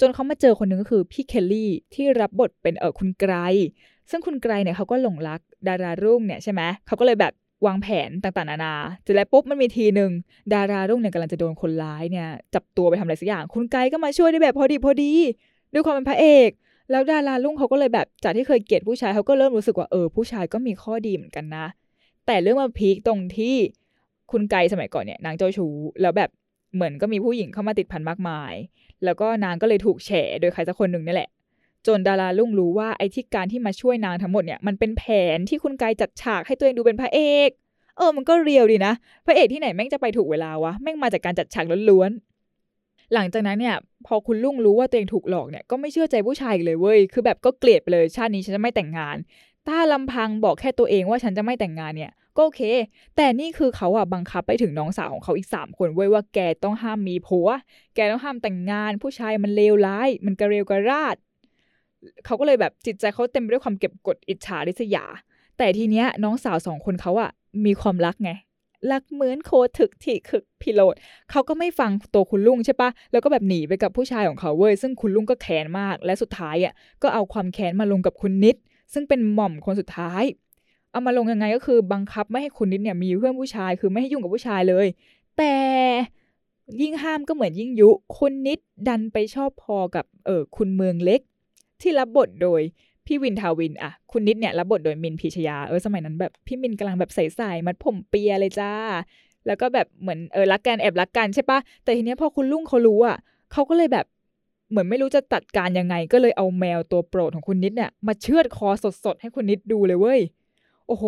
จนเขามาเจอคนหนึ่งก็คือพี่เคลลี่ที่รับบทเป็นเออคุณไกรซึ่งคุณไกรเนี่ยเขาก็หลงรักดารารุ่งเนี่ยใช่ไหมเขาก็เลยแบบวางแผนต่างๆนานาเสร็จแล้วปุ๊บมันมีทีหนึ่งดารารุ่งเนี่ยกำลังจะโดนคนร้ายเนี่ยจับตัวไปทำอะไรสักอย่าง คุณไกรก็มาช่วยได้แบบพอดีพอดีด้วยความเป็นพระเอก แล้วดารารุ่งเขาก็เลยแบบจากที่เคยเกลียดผู้ชายเขาก็เริ่มรู้สึกว่าเออผู้ชายก็มีข้อดีเหมือนกันนะ แต่เรื่องมาพีคตรงที่คุณไกรสมัยก่อนเนี่ยนางเจ้าชู้แล้วแบบเหมือนก็มีผู้หญิงเข้ามาติดพันมากมาย แล้วก็นางก็เลยถูกแฉโดยใครสักคนหนึ่งนี่แหละ จนดาราลุ่งรู้ว่าไอ้ที่การที่มาช่วยนางทั้งหมดเนี่ยมันเป็นแผนที่คุณกายจัดฉากให้ตัวเองดูเป็นพระเอกเออมันก็เรียวดีนะพระเอกที่ไหนแม่งจะไปถูกเวลาวะแม่งมาจากการจัดฉากล้วนหลังจากนั้นเนี่ยพอคุณลุงรู้ว่าตัวเองถูกหลอกเนี่ยก็ไม่เชื่อใจผู้ชายเลยเว้ยคือแบบก็เกลียดไปเลยชาตินี้ฉันจะไม่แต่งงาน ถ้าลำพังบอกแค่ตัวเองว่าฉันจะไม่แต่งงานเนี่ย ก็โอเค แต่นี่คือเขาอะบังคับไปถึงน้องสาวของเขาอีกสามคนเว้ยว่าแกต้องห้ามมีผัว แกต้องห้ามแต่งงาน ผู้ชายมันเลวร้าย มันกระเรวกระราดเขาก็เลยแบบจิตใจเขาเต็มไปด้วยความเก็บกดอิจฉาริษยา แต่ทีเนี้ยน้องสาวสองคนเขาอะมีความรักไงรักเหมือนโคถึกที่คึกพิโรธเขาก็ไม่ฟังตัวคุณลุงใช่ปะแล้วก็แบบหนีไปกับผู้ชายของเขาเว้ยซึ่งคุณลุงก็แค้นมาก และสุดท้ายอะก็เอาความแค้นมาลงกับคุณนิด ซึ่งเป็นหม่อมคนสุดท้าย เอามาลงยังไงก็คือบังคับไม่ให้คุณนิดเนี่ยมีเพื่อนผู้ชาย คือไม่ให้ยุ่งกับผู้ชายเลย แต่ยิ่งห้ามก็เหมือนยิ่งยุ คุณนิดดันไปชอบพอกับเออคุณเมืองเล็ก ที่รับบทโดยพี่วินทาวินอะคุณนิดเนี่ยรับบทโดยมินพีชยาเออสมัยนั้นแบบพี่มินกำลังแบบใส่ๆมัดผมเปียเลยจ้า แล้วก็แบบเหมือนเออรักกันแอบรักกันใช่ปะแต่ทีเนี้ยพอคุณลุงเขารู้อะเขาก็เลยแบบเหมือนไม่รู้จะจัดการยังไง ก็เลยเอาแมวตัวโปรดของคุณนิดเนี่ยมาเชือดคอสดๆให้คุณนิดดูเลยเว้ย โอ้โห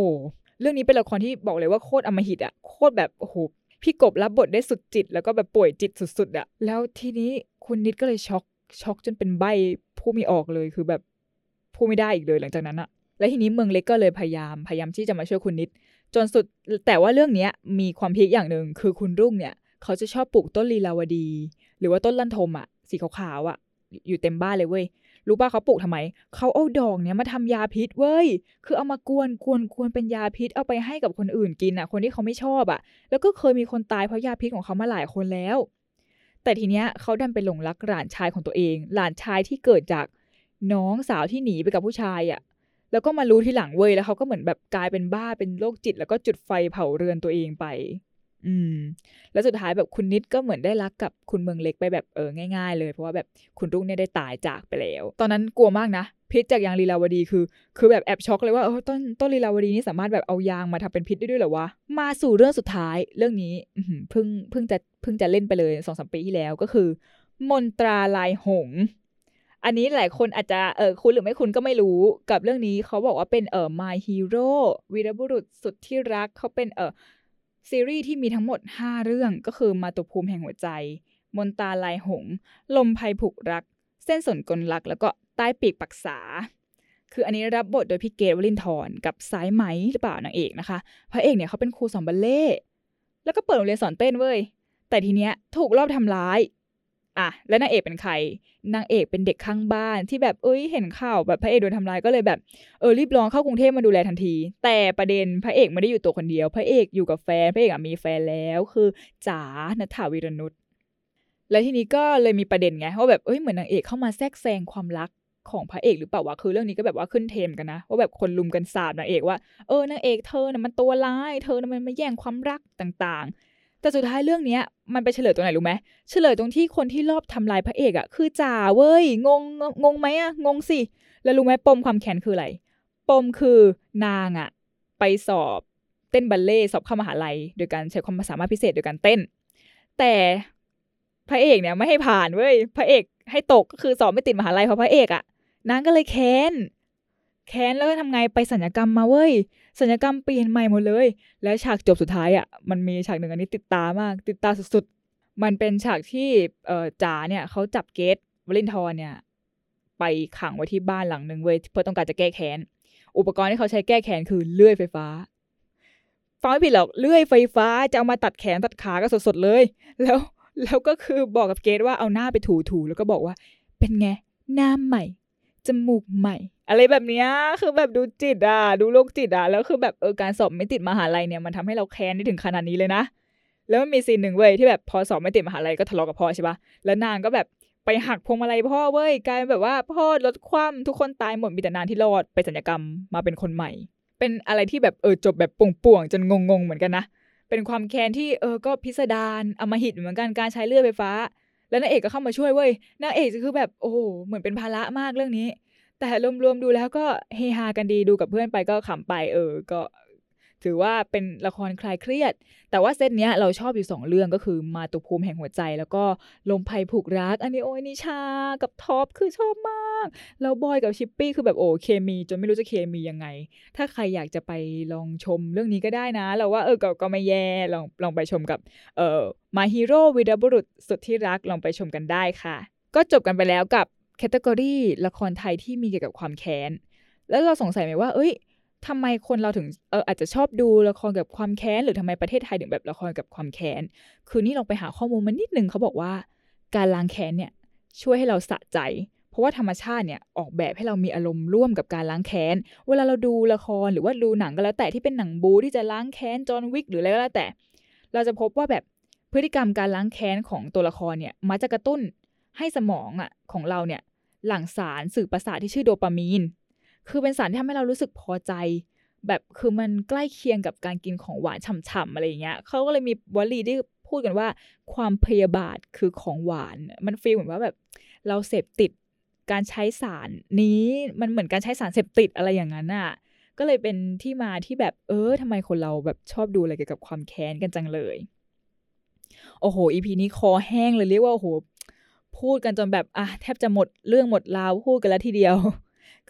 เรื่องนี้เป็นละครที่บอกเลยว่าโคตรอมหิตอะโคตรแบบโอ้โหพี่กบรับบทได้สุดจิต แล้วก็แบบป่วยจิตสุดๆอะแล้วทีนี้คุณนิดก็เลยช็อกช็อกจนเป็นใบผู้มีออกเลยคือแบบพูดไม่ได้อีกเลยหลังจากนั้นอะและทีนี้เมืองเล็กก็เลยพยายามพยายามที่จะมาช่วยคุณนิด จนสุดแต่ว่าเรื่องนี้มีความพีคอย่างหนึ่งคือคุณรุ่งเนี่ย เขาจะชอบปลูกต้นลีลาวดี หรือว่าต้นลันทมอะสีขาวๆอะอยู่เต็มบ้านเลยเว้ย รู้ป่ะเขาปลูกทำไม เขาเอาดอกเนี้ยมาทำยาพิษเว้ย คือเอามากวนกวนกวนเป็นยาพิษเอาไปให้กับคนอื่นกินอะคนที่เขาไม่ชอบอะแล้วก็เคยมีคนตายเพราะยาพิษของเขามาหลายคนแล้ว แต่ทีเนี้ยเขาดันไปหลงรักหลานชายของตัวเอง หลานชายที่เกิดจากน้องสาวที่หนีไปกับผู้ชายอะแล้วก็มารู้ทีหลังเว้ยแล้วเขาก็เหมือนแบบกลายเป็นบ้าเป็นโรคจิต แล้วก็จุดไฟเผาเรือนตัวเองไป อืม แล้วสุดท้ายแบบคุณนิดก็เหมือนได้รักกับคุณเมืองเล็กไปแบบเออง่าย ๆ เลย เพราะว่าแบบคุณรุ่งเนี่ยได้ตายจากไปแล้ว ตอนนั้นกลัวมากนะพิษจากยางลีลาวดีคือ คือแบบแอบช็อกเลยว่าเออต้นต้นลีลาวดีนี่สามารถแบบเอายางมาทำเป็นพิษได้ด้วยเหรอวะมาสู่เรื่องสุดท้ายเรื่องนี้เพิ่งเพิ่งจะเพิ่งจะเล่นไปเลยสองสามปีที่แล้วก็คือ มนตราลายหง อันนี้หลายคนอาจจะเออคุณหรือไม่คุณก็ไม่รู้กับเรื่องนี้เขาบอกว่าเป็นเออ My Hero วีรบุรุษสุดที่รักเขาเป็นเออ ซีรีส์ที่มีทั้งหมด 5 เรื่องก็คือมาตุภูมิแห่งหัวใจ มนตาลายหง ลมภัยผูกรัก เส้นสนกลรัก แล้วก็ใต้ปีกปักษา คืออันนี้รับบทโดยพี่เกดวลินทร์กับสายไหมหรือเปล่านางเอกนะคะ พระเอกเนี่ยเขาเป็นครูสอนบัลเล่ แล้วก็เปิดโรงเรียนสอนเต้นเว้ย แต่ทีเนี้ยถูกรอบทำร้าย อะแล้วนางเอกเป็นใคร นางเอกเป็นเด็กข้างบ้านที่แบบเอ้ยเห็นข่าวแบบพระเอกโดนทำร้ายก็เลยแบบเออรีบร้องเข้ากรุงเทพมาดูแลทันที แต่ประเด็นพระเอกไม่ได้อยู่ตัวคนเดียว พระเอกอยู่กับแฟนพระเอกมีแฟนแล้วคือจ๋าณถาวีรนุชแล้วทีนี้ก็เลยมีประเด็นไงว่าแบบเอ้ยเหมือนนางเอกเข้ามาแทรกแซงความรักของพระเอกหรือเปล่าวะคือเรื่องนี้ก็แบบว่าขึ้นเทมกันนะว่าแบบคนลุมกันสาบนางเอกว่าเออนางเอกเธอน่ะมันตัวร้าย เธอน่ะมันมาแย่งความรักต่างๆ แต่สุดท้ายเรื่องเนี้ยมันไปเฉลยตรงไหนรู้ไหมเฉลยตรงที่คนที่รอบทำลายพระเอกอะคือจ่าเว้ยงงงงไหมอะงงสิแล้วรู้ไหมปมความแค้นคืออะไร ปมคือนางอะไปสอบเต้นบัลเล่สอบเข้ามหาลัย โดยการใช้ความสามารถพิเศษโดยการเต้น แต่พระเอกเนี่ยไม่ให้ผ่านเว้ยพระเอกให้ตกก็คือสอบไม่ติดมหาลัยเพราะพระเอกอะนางก็เลยแค้น แค้นแล้วก็ทำไงไปสัญญกรรมมาเว้ยสัญญกรรมเปลี่ยนใหม่หมดเลย แล้วฉากจบสุดท้ายอะมันมีฉากหนึ่งอันนี้ติดตามาก ติดตาสุดๆ มันเป็นฉากที่เอ่อจ๋าเนี่ยเขาจับเกตวลินทร์เนี่ย ไปขังไว้ที่บ้านหลังหนึ่งเว้ยเพื่อต้องการจะแก้แค้นอุปกรณ์ที่เขาใช้แก้แค้นคือเลื่อยไฟฟ้าฟังไม่ผิดหรอกเลื่อยไฟฟ้าจะเอามาตัดแขนตัดขาก็สดๆเลย แล้วแล้วก็คือบอกกับเกตว่าเอาหน้าไปถูๆแล้วก็บอกว่า เป็นไงหน้าใหม่ จมูกใหม่ อะไรแบบนี้คือแบบดูจิตอะดูโรคจิตอะแล้วคือแบบเออการสอบไม่ติดมหาลัยเนี่ยมันทำให้เราแค้นได้ถึงขนาดนี้เลยนะ แล้วมันมีซีนหนึ่งเว้ยที่แบบพอสอบไม่ติดมหาลัยก็ทะเลาะกับพ่อใช่ปะแล้วนางก็แบบไปหักพวงมาลัยพ่อเว้ยกลายแบบว่าพ่อลดความทุกคนตายหมดมีแต่นางที่รอดไปสัญญกรรมมาเป็นคนใหม่ เป็นอะไรที่แบบเออจบแบบป่วงๆจนงงๆเหมือนกันนะเป็นความแค้นที่เออก็พิสดารอมหิตเหมือนกันการใช้เลือดไฟฟ้า แล้วนางเอกก็เข้ามาช่วยเว้ยนางเอกจะคือแบบโอ้เหมือนเป็นภาระมากเรื่องนี้ แต่รวมๆดูแล้วก็เฮฮากันดีดูกับเพื่อนไปก็ขำไป เออก็ ถือว่าเป็นละครคลายเครียด แต่ว่าเซตเนี้ยเราชอบอยู่สองเรื่องก็คือมาตุภูมิแห่งหัวใจ แล้วก็ลมไพรผูกรัก อันนี้โอ้ยนิชากับท็อปคือชอบมาก แล้วบอยกับชิปปี้คือแบบโอ้เคมี จนไม่รู้จะเคมียังไง ถ้าใครอยากจะไปลองชมเรื่องนี้ก็ได้นะ เราว่าเออก็ก็ไม่แย่ลองลองไปชมกับเอ่อมาฮีโร่วีรบุรุษสุดที่รักลองไปชมกันได้ค่ะ ก็จบกันไปแล้วกับ category ละครไทยที่มีเกี่ยวกับความแค้น แล้วเราสงสัยไหมว่า เอ้ยทำไมคนเราถึงเอออาจจะชอบดูละครกับความแค้น หรือทำไมประเทศไทยถึงแบบละครกับความแค้น คือนี่ลองไปหาข้อมูลมานิดนึงเขาบอกว่า การล้างแค้นเนี่ยช่วยให้เราสะใจ เพราะว่าธรรมชาติเนี่ยออกแบบให้เรามีอารมณ์ร่วมกับการล้างแค้น เวลาเราดูละครหรือว่าดูหนังก็แล้วแต่ที่เป็นหนังบูที่จะล้างแค้นจอห์นวิกหรืออะไรก็แล้วแต่ เราจะพบว่าแบบพฤติกรรมการล้างแค้นของตัวละครเนี่ยมักจะกระตุ้นให้สมองอะของเราเนี่ยหลั่งสารสื่อประสาทที่ชื่อโดปามีน คือเป็นสารที่ทำให้เรารู้สึกพอใจ แบบคือมันใกล้เคียงกับการกินของหวานฉ่ำๆอะไรอย่างเงี้ยเขาก็เลยมีวลีที่พูดกันว่า ความพยาบาทคือของหวาน มันฟีลเหมือนว่าแบบเราเสพติด การใช้สารนี้มันเหมือนการใช้สารเสพติดอะไรอย่างนั้นอะ ก็เลยเป็นที่มาที่แบบเออทำไมคนเราแบบชอบดูอะไรเกี่ยวกับความแค้นกันจังเลย โอ้โหอีพีนี้คอแห้งเลยเรียกว่าโอ้โหพูดกันจนแบบอะแทบจะหมดเรื่องหมดราวพูดกันแล้วทีเดียว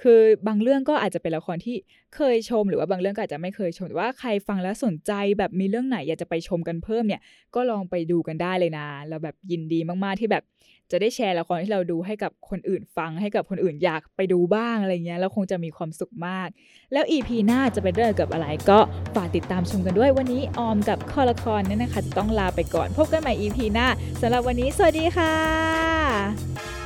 คือบางเรื่องก็อาจจะเป็นละครที่เคยชม หรือว่าบางเรื่องก็อาจจะไม่เคยชมแต่ว่าใครฟังแล้วสนใจแบบมีเรื่องไหนอยากจะไปชมกันเพิ่มเนี่ยก็ลองไปดูกันได้เลยนะเราแบบยินดีมากๆที่แบบจะได้แชร์ละครที่เราดูให้กับคนอื่นฟังให้กับคนอื่นอยากไปดูบ้างอะไรเงี้ยแล้วคงจะมีความสุขมาก แล้ว EP หน้าจะเป็นเรื่องเกี่ยวกับอะไรก็ฝากติดตามชมกันด้วยวันนี้ออมกับคอละครเนี่ยนะคะ จะต้องลาไปก่อน พบกันใหม่ EP หน้าสำหรับวันนี้ สวัสดีค่ะ